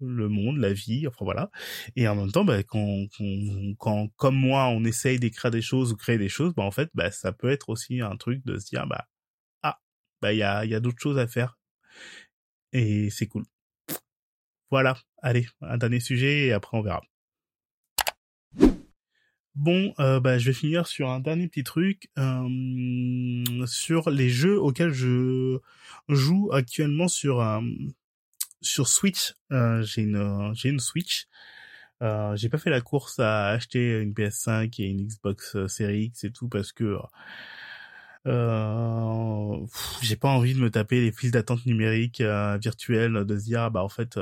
le monde, la vie, enfin voilà. Et en même temps, bah, quand, quand, quand, comme moi, on essaye d'écrire des choses ou créer des choses, bah, en fait, bah, ça peut être aussi un truc de se dire, bah, ah, bah, il y a, y a d'autres choses à faire. Et c'est cool. Voilà. Allez, un dernier sujet et après on verra. Bon, euh, bah, je vais finir sur un dernier petit truc. Euh, sur les jeux auxquels je joue actuellement sur sur Switch. j'ai une j'ai une Switch. Euh, j'ai pas fait la course à acheter une PS5 et une Xbox Series X et tout parce que euh, j'ai pas envie de me taper les files d'attente numériques euh, virtuelles, de se dire ah, bah en fait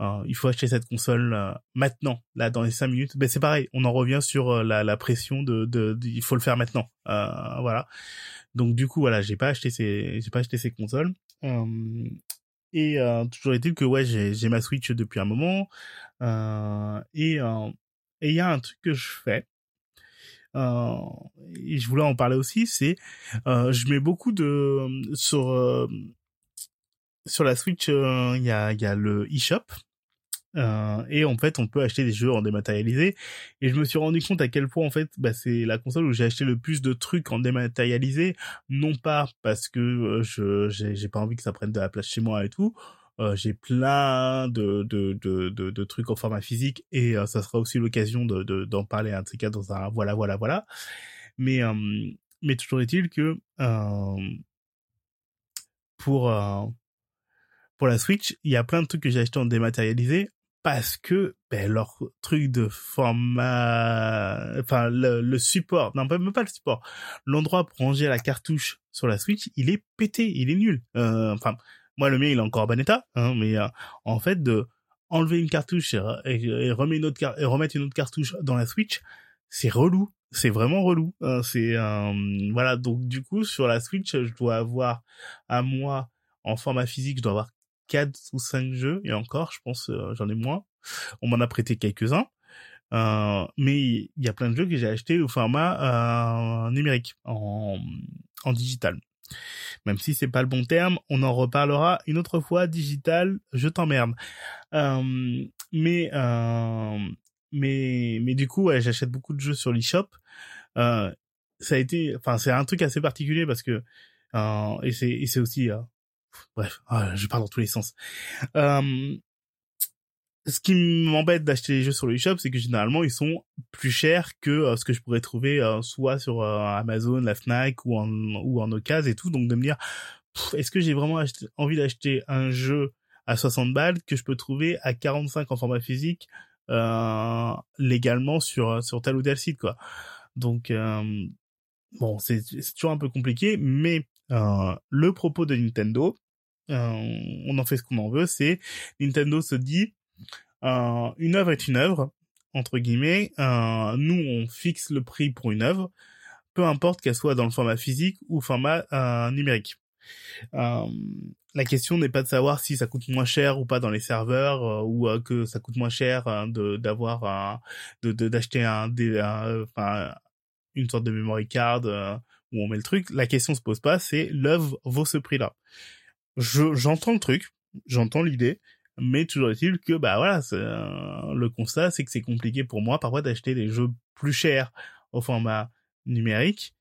euh, euh, il faut acheter cette console maintenant, là dans les cinq minutes. Ben c'est pareil, on en revient sur la, la pression de, de, il faut le faire maintenant, voilà. Donc du coup voilà, j'ai pas acheté ces j'ai pas acheté ces consoles. et toujours est-il que ouais j'ai ma Switch depuis un moment et il y a un truc que je fais euh, et je voulais en parler aussi, c'est euh, je mets beaucoup de sur euh, sur la Switch, il y a il y a le eShop. Euh, et en fait, on peut acheter des jeux en dématérialisé. Et je me suis rendu compte à quel point en fait, bah, c'est la console où j'ai acheté le plus de trucs en dématérialisé, non pas parce que je j'ai pas envie que ça prenne de la place chez moi et tout, euh, j'ai plein de, de, de, de, trucs en format physique et euh, ça sera aussi l'occasion de, d'en parler un de ces cas dans un voilà voilà voilà. Mais euh, mais toujours est-il que pour pour la Switch, il y a plein de trucs que j'ai acheté en dématérialisé parce que ben, leur truc de format, enfin le, le support, non même pas le support, l'endroit pour ranger la cartouche sur la Switch, il est pété, il est nul. Enfin, moi, le mien, il est encore en bon état, hein, mais euh, en fait, de enlever une cartouche et, remettre une autre cartouche dans la Switch, c'est relou. C'est vraiment relou. Hein, c'est euh, voilà. Donc du coup, sur la Switch, je dois avoir à moi en format physique, je dois avoir quatre ou cinq jeux et encore, je pense, euh, j'en ai moins. On m'en a prêté quelques-uns. Euh, mais il y a plein de jeux que j'ai achetés au format euh, numérique, en, en digital même si c'est pas le bon terme, on en reparlera une autre fois. Digital, je t'emmerde. Euh, mais euh, mais mais du coup, ouais, j'achète beaucoup de jeux sur l'eShop. Euh, ça a été, enfin, c'est un truc assez particulier parce que et c'est et c'est aussi, bref, ah, je parle dans tous les sens. Euh, ce qui m'embête d'acheter les jeux sur le eShop, c'est que généralement ils sont plus chers que euh, ce que je pourrais trouver euh, soit sur Amazon, la Fnac ou en ou en occasion et tout. Donc de me dire, est-ce que j'ai vraiment envie d'acheter un jeu à 60 balles que je peux trouver à 45 en format physique légalement sur sur tel ou tel site quoi. Donc bon, c'est toujours un peu compliqué, mais le propos de Nintendo, on en fait ce qu'on en veut, c'est Nintendo se dit euh, une œuvre est une œuvre, entre guillemets. Euh, nous, on fixe le prix pour une œuvre, peu importe qu'elle soit dans le format physique ou format euh, numérique. la question n'est pas de savoir si ça coûte moins cher ou pas dans les serveurs ou que ça coûte moins cher de d'avoir de d'acheter un, une sorte de memory card où on met le truc. La question se pose pas, c'est l'œuvre vaut ce prix-là. Je j'entends le truc, j'entends l'idée, mais toujours est-il que bah voilà, le constat c'est que c'est compliqué pour moi parfois d'acheter des jeux plus chers au format numérique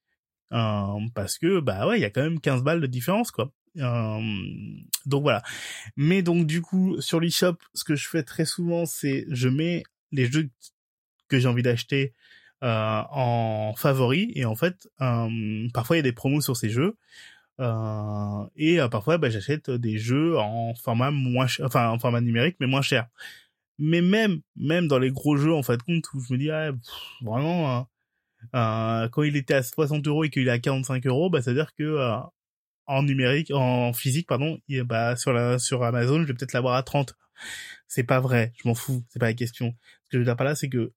euh, parce que bah ouais, il y a quand même 15 balles de différence quoi. Euh, donc voilà. Mais donc du coup sur l'eShop, ce que je fais très souvent c'est je mets les jeux que j'ai envie d'acheter euh, en favori et en fait parfois il y a des promos sur ces jeux euh, et euh, parfois, bah, j'achète des jeux en format moins, enfin en format numérique, mais moins cher. Mais même, même dans les gros jeux, en fait, compte où je me dis, ah, vraiment, hein, euh, quand il était à 60 euros et qu'il est à 45 euros, bah, c'est à dire que euh, en numérique, en physique, pardon, il, bah, sur la, sur Amazon, je vais peut-être l'avoir à 30. C'est pas vrai, je m'en fous, c'est pas la question. Ce que je veux dire par là, c'est que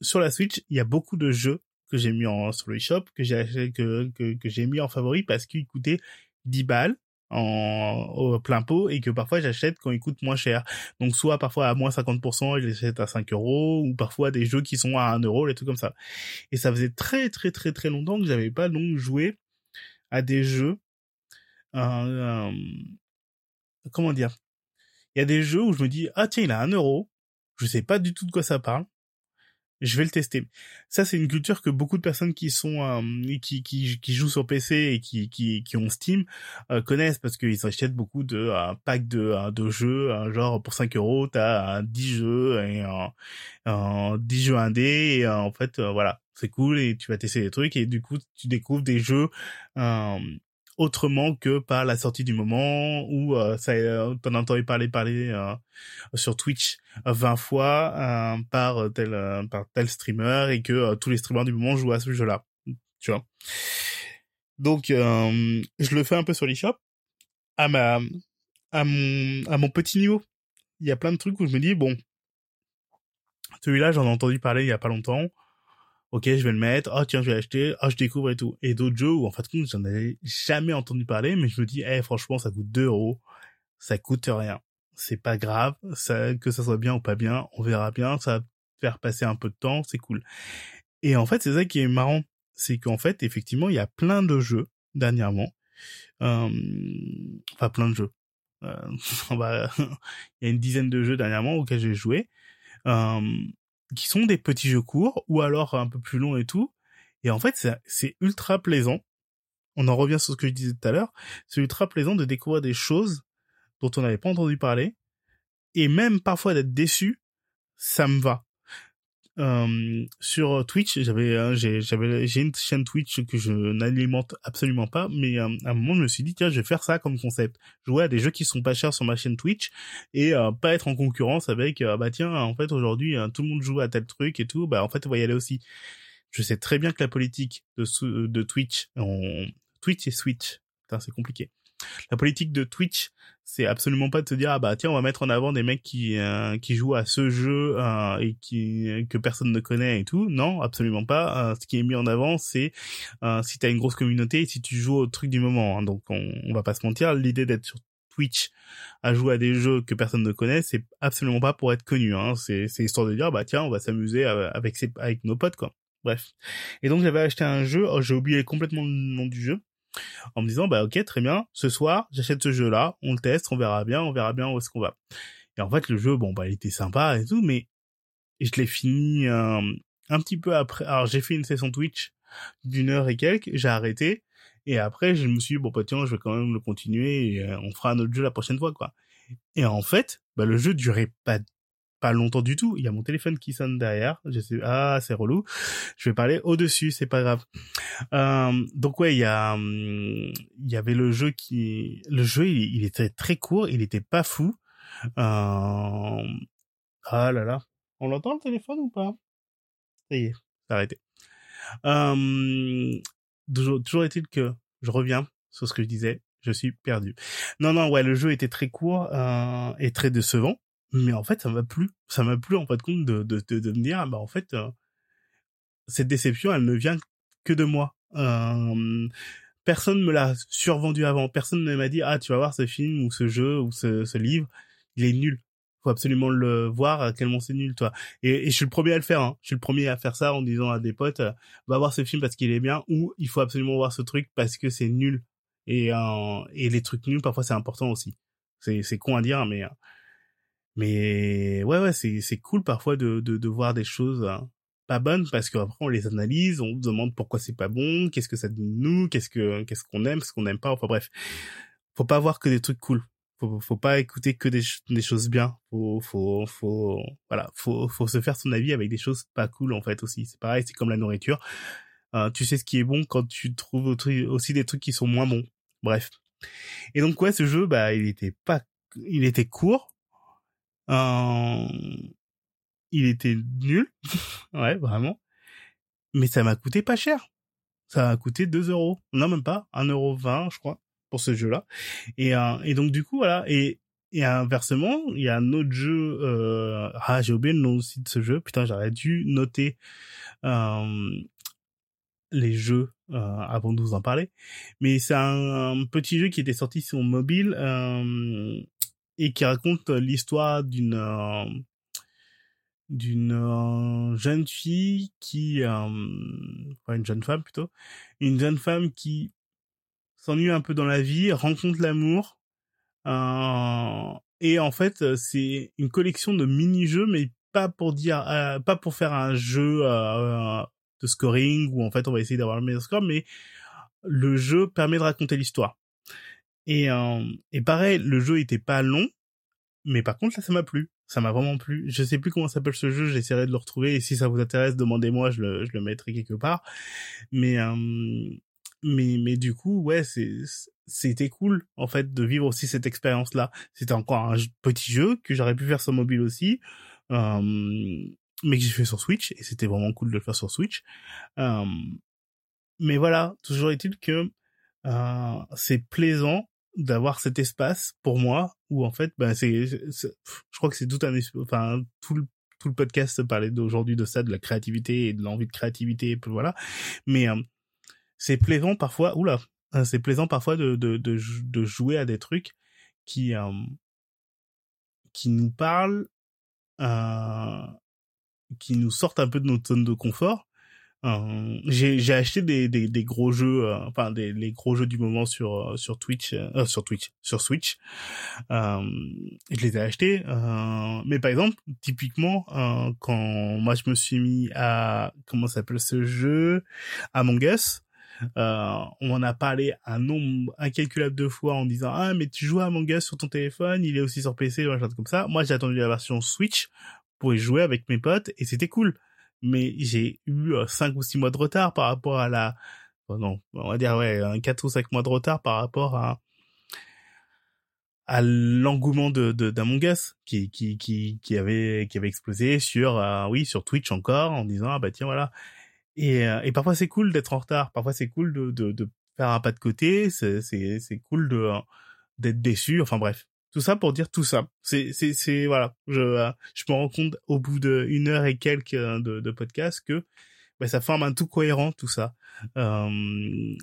sur la Switch, il y a beaucoup de jeux que j'ai mis en sur le shop que j'ai que, que, que j'ai mis en favori parce qu'il coûtait 10 balles en au plein pot et que parfois j'achète quand il coûte moins cher. Donc soit parfois à moins 50% je les achète à 5 euros ou parfois des jeux qui sont à 1 euro, les trucs comme ça. Et ça faisait très très très très longtemps que j'avais pas donc joué à des jeux euh, comment dire? Il y a des jeux où je me dis ah tiens il a 1 euro je sais pas du tout de quoi ça parle je vais le tester. Ça, c'est une culture que beaucoup de personnes qui sont euh, qui, qui, qui jouent sur PC et qui qui, qui ont Steam euh, connaissent parce qu'ils achètent beaucoup de euh, packs de de jeux, genre pour 5 euros, t'as 10 jeux et un 10 jeux indés et en fait voilà, c'est cool et tu vas tester des trucs et du coup tu découvres des jeux autrement que par la sortie du moment où euh, ça euh, t'en entendu parler parler euh, sur Twitch 20 fois euh, par tel par tel streamer et que tous les streamers du moment jouent à ce jeu-là. Tu vois? Donc je le fais un peu sur l'eShop. À ma à mon à mon petit niveau il y a plein de trucs où je me dis bon celui-là j'en ai entendu parler il y a pas longtemps ok, je vais le mettre, oh tiens, je vais l'acheter, oh je découvre et tout. Et d'autres jeux où en fait, j'en avais jamais entendu parler, mais je me dis, eh, franchement, ça coûte 2 euros, ça coûte rien. C'est pas grave, ça, que ça soit bien ou pas bien, on verra bien, ça va faire passer un peu de temps, c'est cool. Et en fait, c'est ça qui est marrant, c'est qu'en fait, effectivement, il y a plein de jeux dernièrement, euh, enfin plein de jeux. Euh, il y a une dizaine de jeux dernièrement auxquels j'ai joué. Euh, qui sont des petits jeux courts ou alors un peu plus longs et tout. Et en fait, c'est ultra plaisant. On en revient sur ce que je disais tout à l'heure. C'est ultra plaisant de découvrir des choses dont on n'avait pas entendu parler. Et même parfois d'être déçu, ça me va. Euh, sur Twitch, j'avais euh, j'avais j'ai une chaîne Twitch que je n'alimente absolument pas, mais euh, à un moment je me suis dit tiens je vais faire ça comme concept, jouer à des jeux qui sont pas chers sur ma chaîne Twitch et pas être en concurrence avec bah tiens en fait aujourd'hui tout le monde joue à tel truc et tout, bah en fait on va y aller aussi. Je sais très bien que la politique de de Twitch, on... Twitch et Switch, c'est compliqué. La politique de Twitch, c'est absolument pas de se dire ah bah tiens on va mettre en avant des mecs qui euh, qui jouent à ce jeu euh, et qui que personne ne connaît et tout. Non, absolument pas. Euh, ce qui est mis en avant, c'est si t'as une grosse communauté et si tu joues au truc du moment. Hein. Donc on, on va pas se mentir, l'idée d'être sur Twitch à jouer à des jeux que personne ne connaît, c'est absolument pas pour être connu. Hein. C'est c'est histoire de dire bah tiens on va s'amuser avec avec nos potes quoi. Bref. Et donc j'avais acheté un jeu, oh, j'ai oublié complètement le nom du jeu en me disant bah ok très bien ce soir j'achète ce jeu là on le teste on verra bien on verra bien où est-ce qu'on va. Et en fait le jeu bon bah il était sympa et tout mais je l'ai fini euh, un petit peu après alors j'ai fait une session Twitch d'une heure et quelques j'ai arrêté et après je me suis dit bon bah tiens je vais quand même le continuer et euh, on fera un autre jeu la prochaine fois quoi. Et en fait bah le jeu durait pas pas longtemps du tout. Il y a mon téléphone qui sonne derrière. Je sais, ah, c'est relou. Je vais parler au-dessus, c'est pas grave. Euh, donc ouais, il y a, il y avait le jeu qui, le jeu, il, était très court, il était pas fou. Euh... Ah là là, on l'entend le téléphone ou pas? Ça y est, arrêté. Euh... Toujours, toujours est-il que je reviens sur ce que je disais. Je suis perdu. Non, non, ouais, le jeu était très court euh, et très décevant mais en fait ça m'a plu. Ça m'a plu en fait compte de, de, de, me dire bah en fait euh, cette déception elle ne vient que de moi. Euh, personne me l'a survendu avant. Personne ne m'a dit ah tu vas voir ce film ou ce jeu ou ce, ce livre il est nul. Faut absolument le voir à moment c'est nul toi. Et, et, je suis le premier à le faire hein. je suis le premier à faire ça en disant à des potes euh, va voir ce film parce qu'il est bien ou il faut absolument voir ce truc parce que c'est nul et euh, et les trucs nuls parfois c'est important aussi. C'est c'est con à dire mais mais ouais, ouais, c'est c'est cool parfois de, de de voir des choses hein, pas bonnes parce qu'après on les analyse, on se demande pourquoi c'est pas bon, qu'est-ce que ça dit de nous, qu'est-ce que qu'est-ce qu'on aime, ce qu'on n'aime pas. Enfin bref, faut pas voir que des trucs cool. Faut faut pas écouter que des des choses bien. Faut faut faut voilà, faut faut se faire son avis avec des choses pas cool en fait aussi. C'est pareil, c'est comme la nourriture. Euh, tu sais ce qui est bon quand tu trouves aussi des trucs qui sont moins bons. Bref. Et donc ouais, ce jeu, bah, il était pas, il était court, euh, il était nul, ouais, vraiment. Mais ça m'a coûté pas cher. Ça m'a coûté 2 euros. Non, même pas. 1,20 euro, je crois, pour ce jeu-là. Et, euh, et donc, du coup, voilà. Et, et inversement, il y a un autre jeu. Euh... Ah, j'ai oublié le nom aussi de ce jeu. Putain, j'aurais dû noter euh, les jeux euh, avant de vous en parler. Mais c'est un, un, petit jeu qui était sorti sur mobile. Euh, et qui raconte l'histoire d'une euh, euh, jeune fille qui euh, une jeune femme plutôt une jeune femme qui s'ennuie un peu dans la vie rencontre l'amour et en fait c'est une collection de mini jeux mais pas pour dire, pas pour faire un jeu de scoring où en fait on va essayer d'avoir le meilleur score, mais le jeu permet de raconter l'histoire. Et, et pareil, le jeu était pas long, mais par contre là ça m'a plu ça m'a vraiment plu. Je sais plus comment s'appelle ce jeu, j'essaierai de le retrouver et si ça vous intéresse, demandez-moi, je le, je le mettrai quelque part. Mais euh, mais mais du coup, ouais, c'est c'était cool en fait de vivre aussi cette expérience là. C'était encore un petit jeu que j'aurais pu faire sur mobile aussi. Euh, mais que j'ai fait sur Switch et c'était vraiment cool de le faire sur Switch. Euh, mais voilà, toujours est-il que euh, c'est plaisant d'avoir cet espace pour moi où en fait ben c'est je crois que c'est tout un enfin tout le tout le podcast parlait d'aujourd'hui de ça de la créativité et de l'envie de créativité voilà. Mais euh, c'est plaisant parfois oula hein, c'est plaisant parfois de, de de de jouer à des trucs qui euh, qui nous parlent euh, qui nous sortent un peu de notre zone de confort euh, j'ai acheté des, des, des, gros jeux, euh, enfin des les gros jeux du moment sur euh, sur Twitch, sur Twitch, sur Switch. je les ai achetés, mais par exemple, typiquement, quand moi je me suis mis à comment s'appelle ce jeu, Among Us. on en a parlé un nombre incalculable de fois en disant ah mais tu joues à Among Us sur ton téléphone, il est aussi sur PC, machin comme ça. Moi j'ai attendu la version Switch pour y jouer avec mes potes et c'était cool mais j'ai eu euh, cinq ou six mois de retard par rapport à la non on va dire ouais quatre ou cinq mois de retard par rapport à à l'engouement de d'Among Us qui qui qui qui avait qui avait explosé sur euh, oui sur Twitch encore en disant ah bah tiens voilà. Et euh, et parfois c'est cool d'être en retard. Parfois c'est cool de, de de faire un pas de côté. C'est c'est c'est cool de d'être déçu. Enfin bref tout ça pour dire tout ça. C'est, c'est, c'est voilà. Je, euh, je me rends compte au bout d'une heure et quelques euh, de, de podcast que bah, ça forme un tout cohérent tout ça. Euh,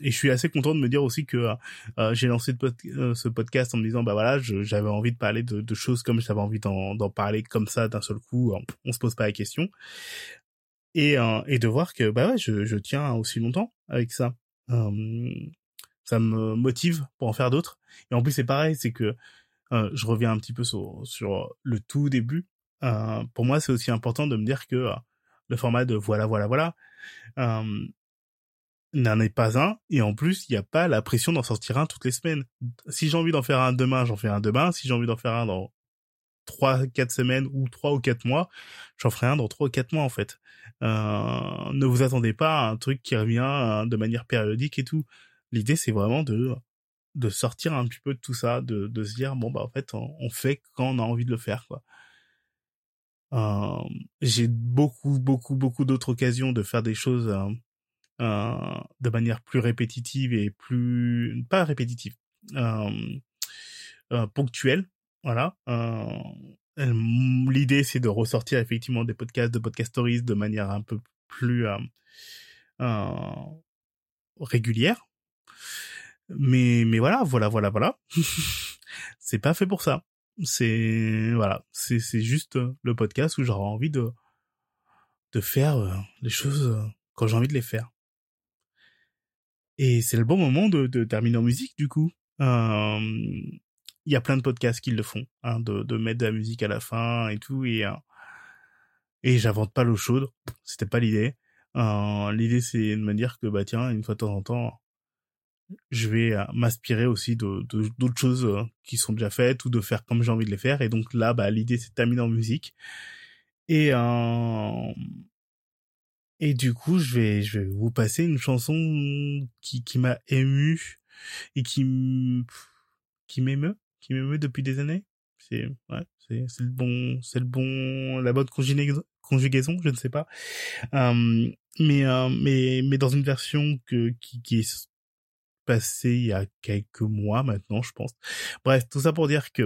et je suis assez content de me dire aussi que euh, j'ai lancé ce podcast en me disant bah voilà, j'avais envie de parler de, choses comme j'avais envie d'en, d'en parler comme ça d'un seul coup. On, on, se pose pas la question. Et, et de voir que bah ouais, je, je tiens aussi longtemps avec ça. ça me motive pour en faire d'autres. Et en plus c'est pareil, c'est que euh, je reviens un petit peu sur, sur le tout début. Euh, pour moi, c'est aussi important de me dire que euh, le format de voilà, voilà, voilà n'en est pas un. Et en plus, il n'y a pas la pression d'en sortir un toutes les semaines. Si j'ai envie d'en faire un demain, j'en fais un demain. Si j'ai envie d'en faire un dans trois, quatre semaines ou trois ou quatre mois, j'en ferai un dans trois ou quatre mois en fait. Euh, ne vous attendez pas à un truc qui revient de manière périodique et tout. L'idée, c'est vraiment de de sortir un petit peu de tout ça, de, de se dire bon bah en fait on, fait quand on a envie de le faire quoi. Euh, j'ai beaucoup beaucoup beaucoup d'autres occasions de faire des choses euh, euh, de manière plus répétitive et plus pas répétitive, ponctuelle. Voilà. L'idée c'est de ressortir effectivement des podcasts, de podcast stories de manière un peu plus régulière mais mais voilà, voilà, voilà, voilà. c'est pas fait pour ça. C'est voilà, c'est c'est juste euh, le podcast où j'aurais envie de de faire euh, les choses euh, quand j'ai envie de les faire. Et c'est le bon moment de, de terminer en musique du coup. Il y a plein de podcasts qui le font, hein, de, de mettre de la musique à la fin et tout. Et, et j'invente pas l'eau chaude, c'était pas l'idée. l'idée c'est de me dire que bah tiens, une fois de temps en temps, je vais euh, m'inspirer aussi d'autres choses euh, qui sont déjà faites ou de faire comme j'ai envie de les faire. Et donc là bah l'idée c'est de terminer en musique. Et euh, et du coup je vais je vais vous passer une chanson qui qui m'a ému et qui qui m'émeut qui m'émeut depuis des années. C'est ouais c'est c'est le bon c'est le bon la bonne conjugaison conjugaison je ne sais pas. Euh, mais mais mais dans une version que qui qui est passé il y a quelques mois maintenant, je pense. Bref, tout ça pour dire que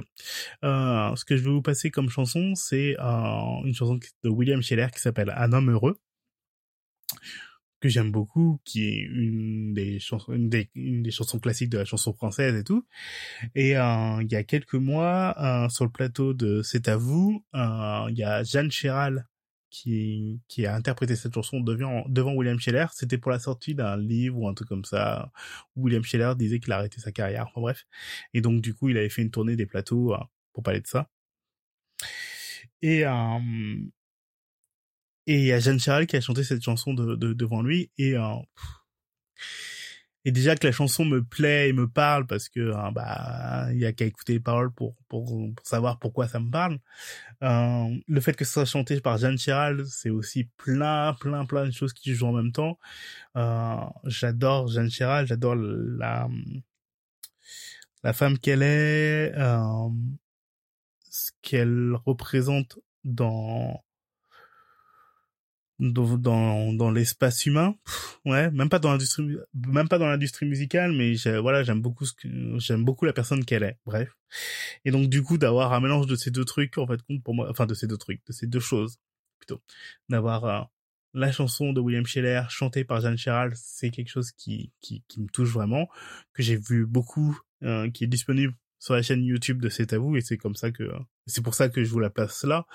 euh, ce que je vais vous passer comme chanson, c'est euh, une chanson de William Scheller qui s'appelle Un homme heureux que j'aime beaucoup, qui est une des chansons, une des, chansons classiques de la chanson française et tout. Et euh, il y a quelques mois, euh, sur le plateau de C'est à vous, euh, il y a Jeanne Chéral qui, qui a interprété cette chanson devant, devant William Scheller. C'était pour la sortie d'un livre ou un truc comme ça. Où William Scheller disait qu'il a arrêté sa carrière. Enfin bref. Et donc du coup, il avait fait une tournée des plateaux euh, pour parler de ça. Et, euh, et il y a Jeanne Chéral qui a chanté cette chanson de, de devant lui et euh, et déjà que la chanson me plaît et me parle parce que hein, bah il y a qu'à écouter les paroles pour, pour pour savoir pourquoi ça me parle. Euh, le fait que ça soit chanté par Jeanne Chéral, c'est aussi plein plein plein de choses qui jouent en même temps. Euh, j'adore Jeanne Chéral, j'adore la la femme qu'elle est, euh, ce qu'elle représente dans dans dans, dans l'espace humain ouais même pas dans l'industrie même pas dans l'industrie musicale mais voilà j'aime beaucoup ce que j'aime beaucoup la personne qu'elle est bref. Et donc du coup d'avoir un mélange de ces deux trucs en fait compte pour moi enfin de ces deux trucs de ces deux choses plutôt. D'avoir euh, la chanson de William Scheller chantée par Jeanne Chéral c'est quelque chose qui, qui qui me touche vraiment que j'ai vu beaucoup euh, qui est disponible sur la chaîne YouTube de C'est à vous et c'est comme ça que c'est pour ça que je vous la place là.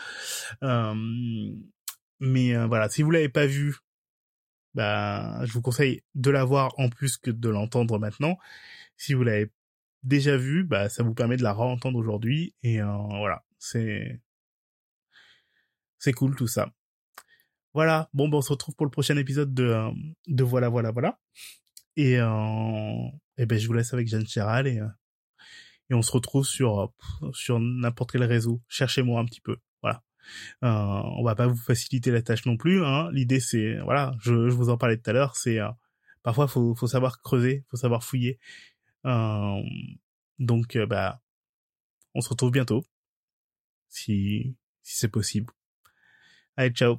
Euh, mais euh, voilà, si vous l'avez pas vu, bah, je vous conseille de la voir en plus que de l'entendre maintenant. Si vous l'avez déjà vu, bah, ça vous permet de la re-entendre aujourd'hui. Et euh, voilà, c'est c'est cool tout ça. Voilà, bon, ben, on se retrouve pour le prochain épisode de, euh, de Voilà, Voilà, Voilà. Et, et ben, je vous laisse avec Jeanne Chéral et, et on se retrouve sur, sur n'importe quel réseau. Cherchez-moi un petit peu. Euh, on va pas vous faciliter la tâche non plus. Hein. L'idée, c'est voilà, je, vous en parlais tout à l'heure, c'est euh, parfois faut faut savoir creuser, faut savoir fouiller. Euh, donc bah, on se retrouve bientôt, si si c'est possible. Allez, ciao.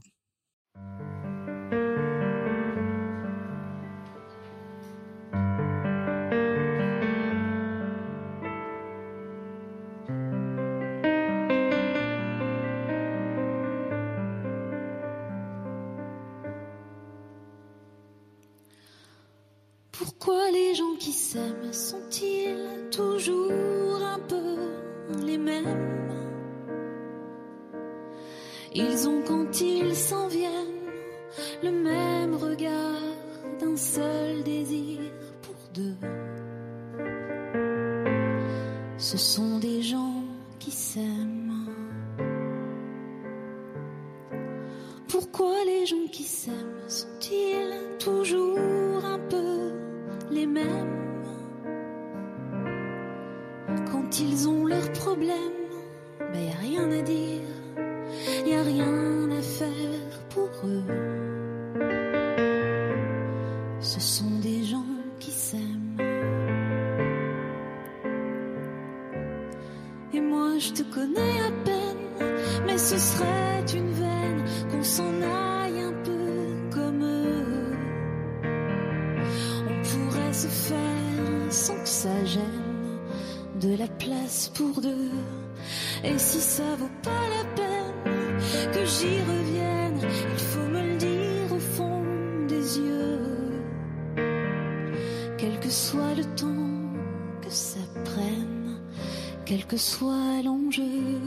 Connais à peine, mais ce serait une veine qu'on s'en aille un peu comme eux. On pourrait se faire sans que ça gêne de la place pour deux. Et si ça vaut pas la peine que j'y revienne, il faut me le dire au fond des yeux. Quel que soit le temps quel que soit l'enjeu.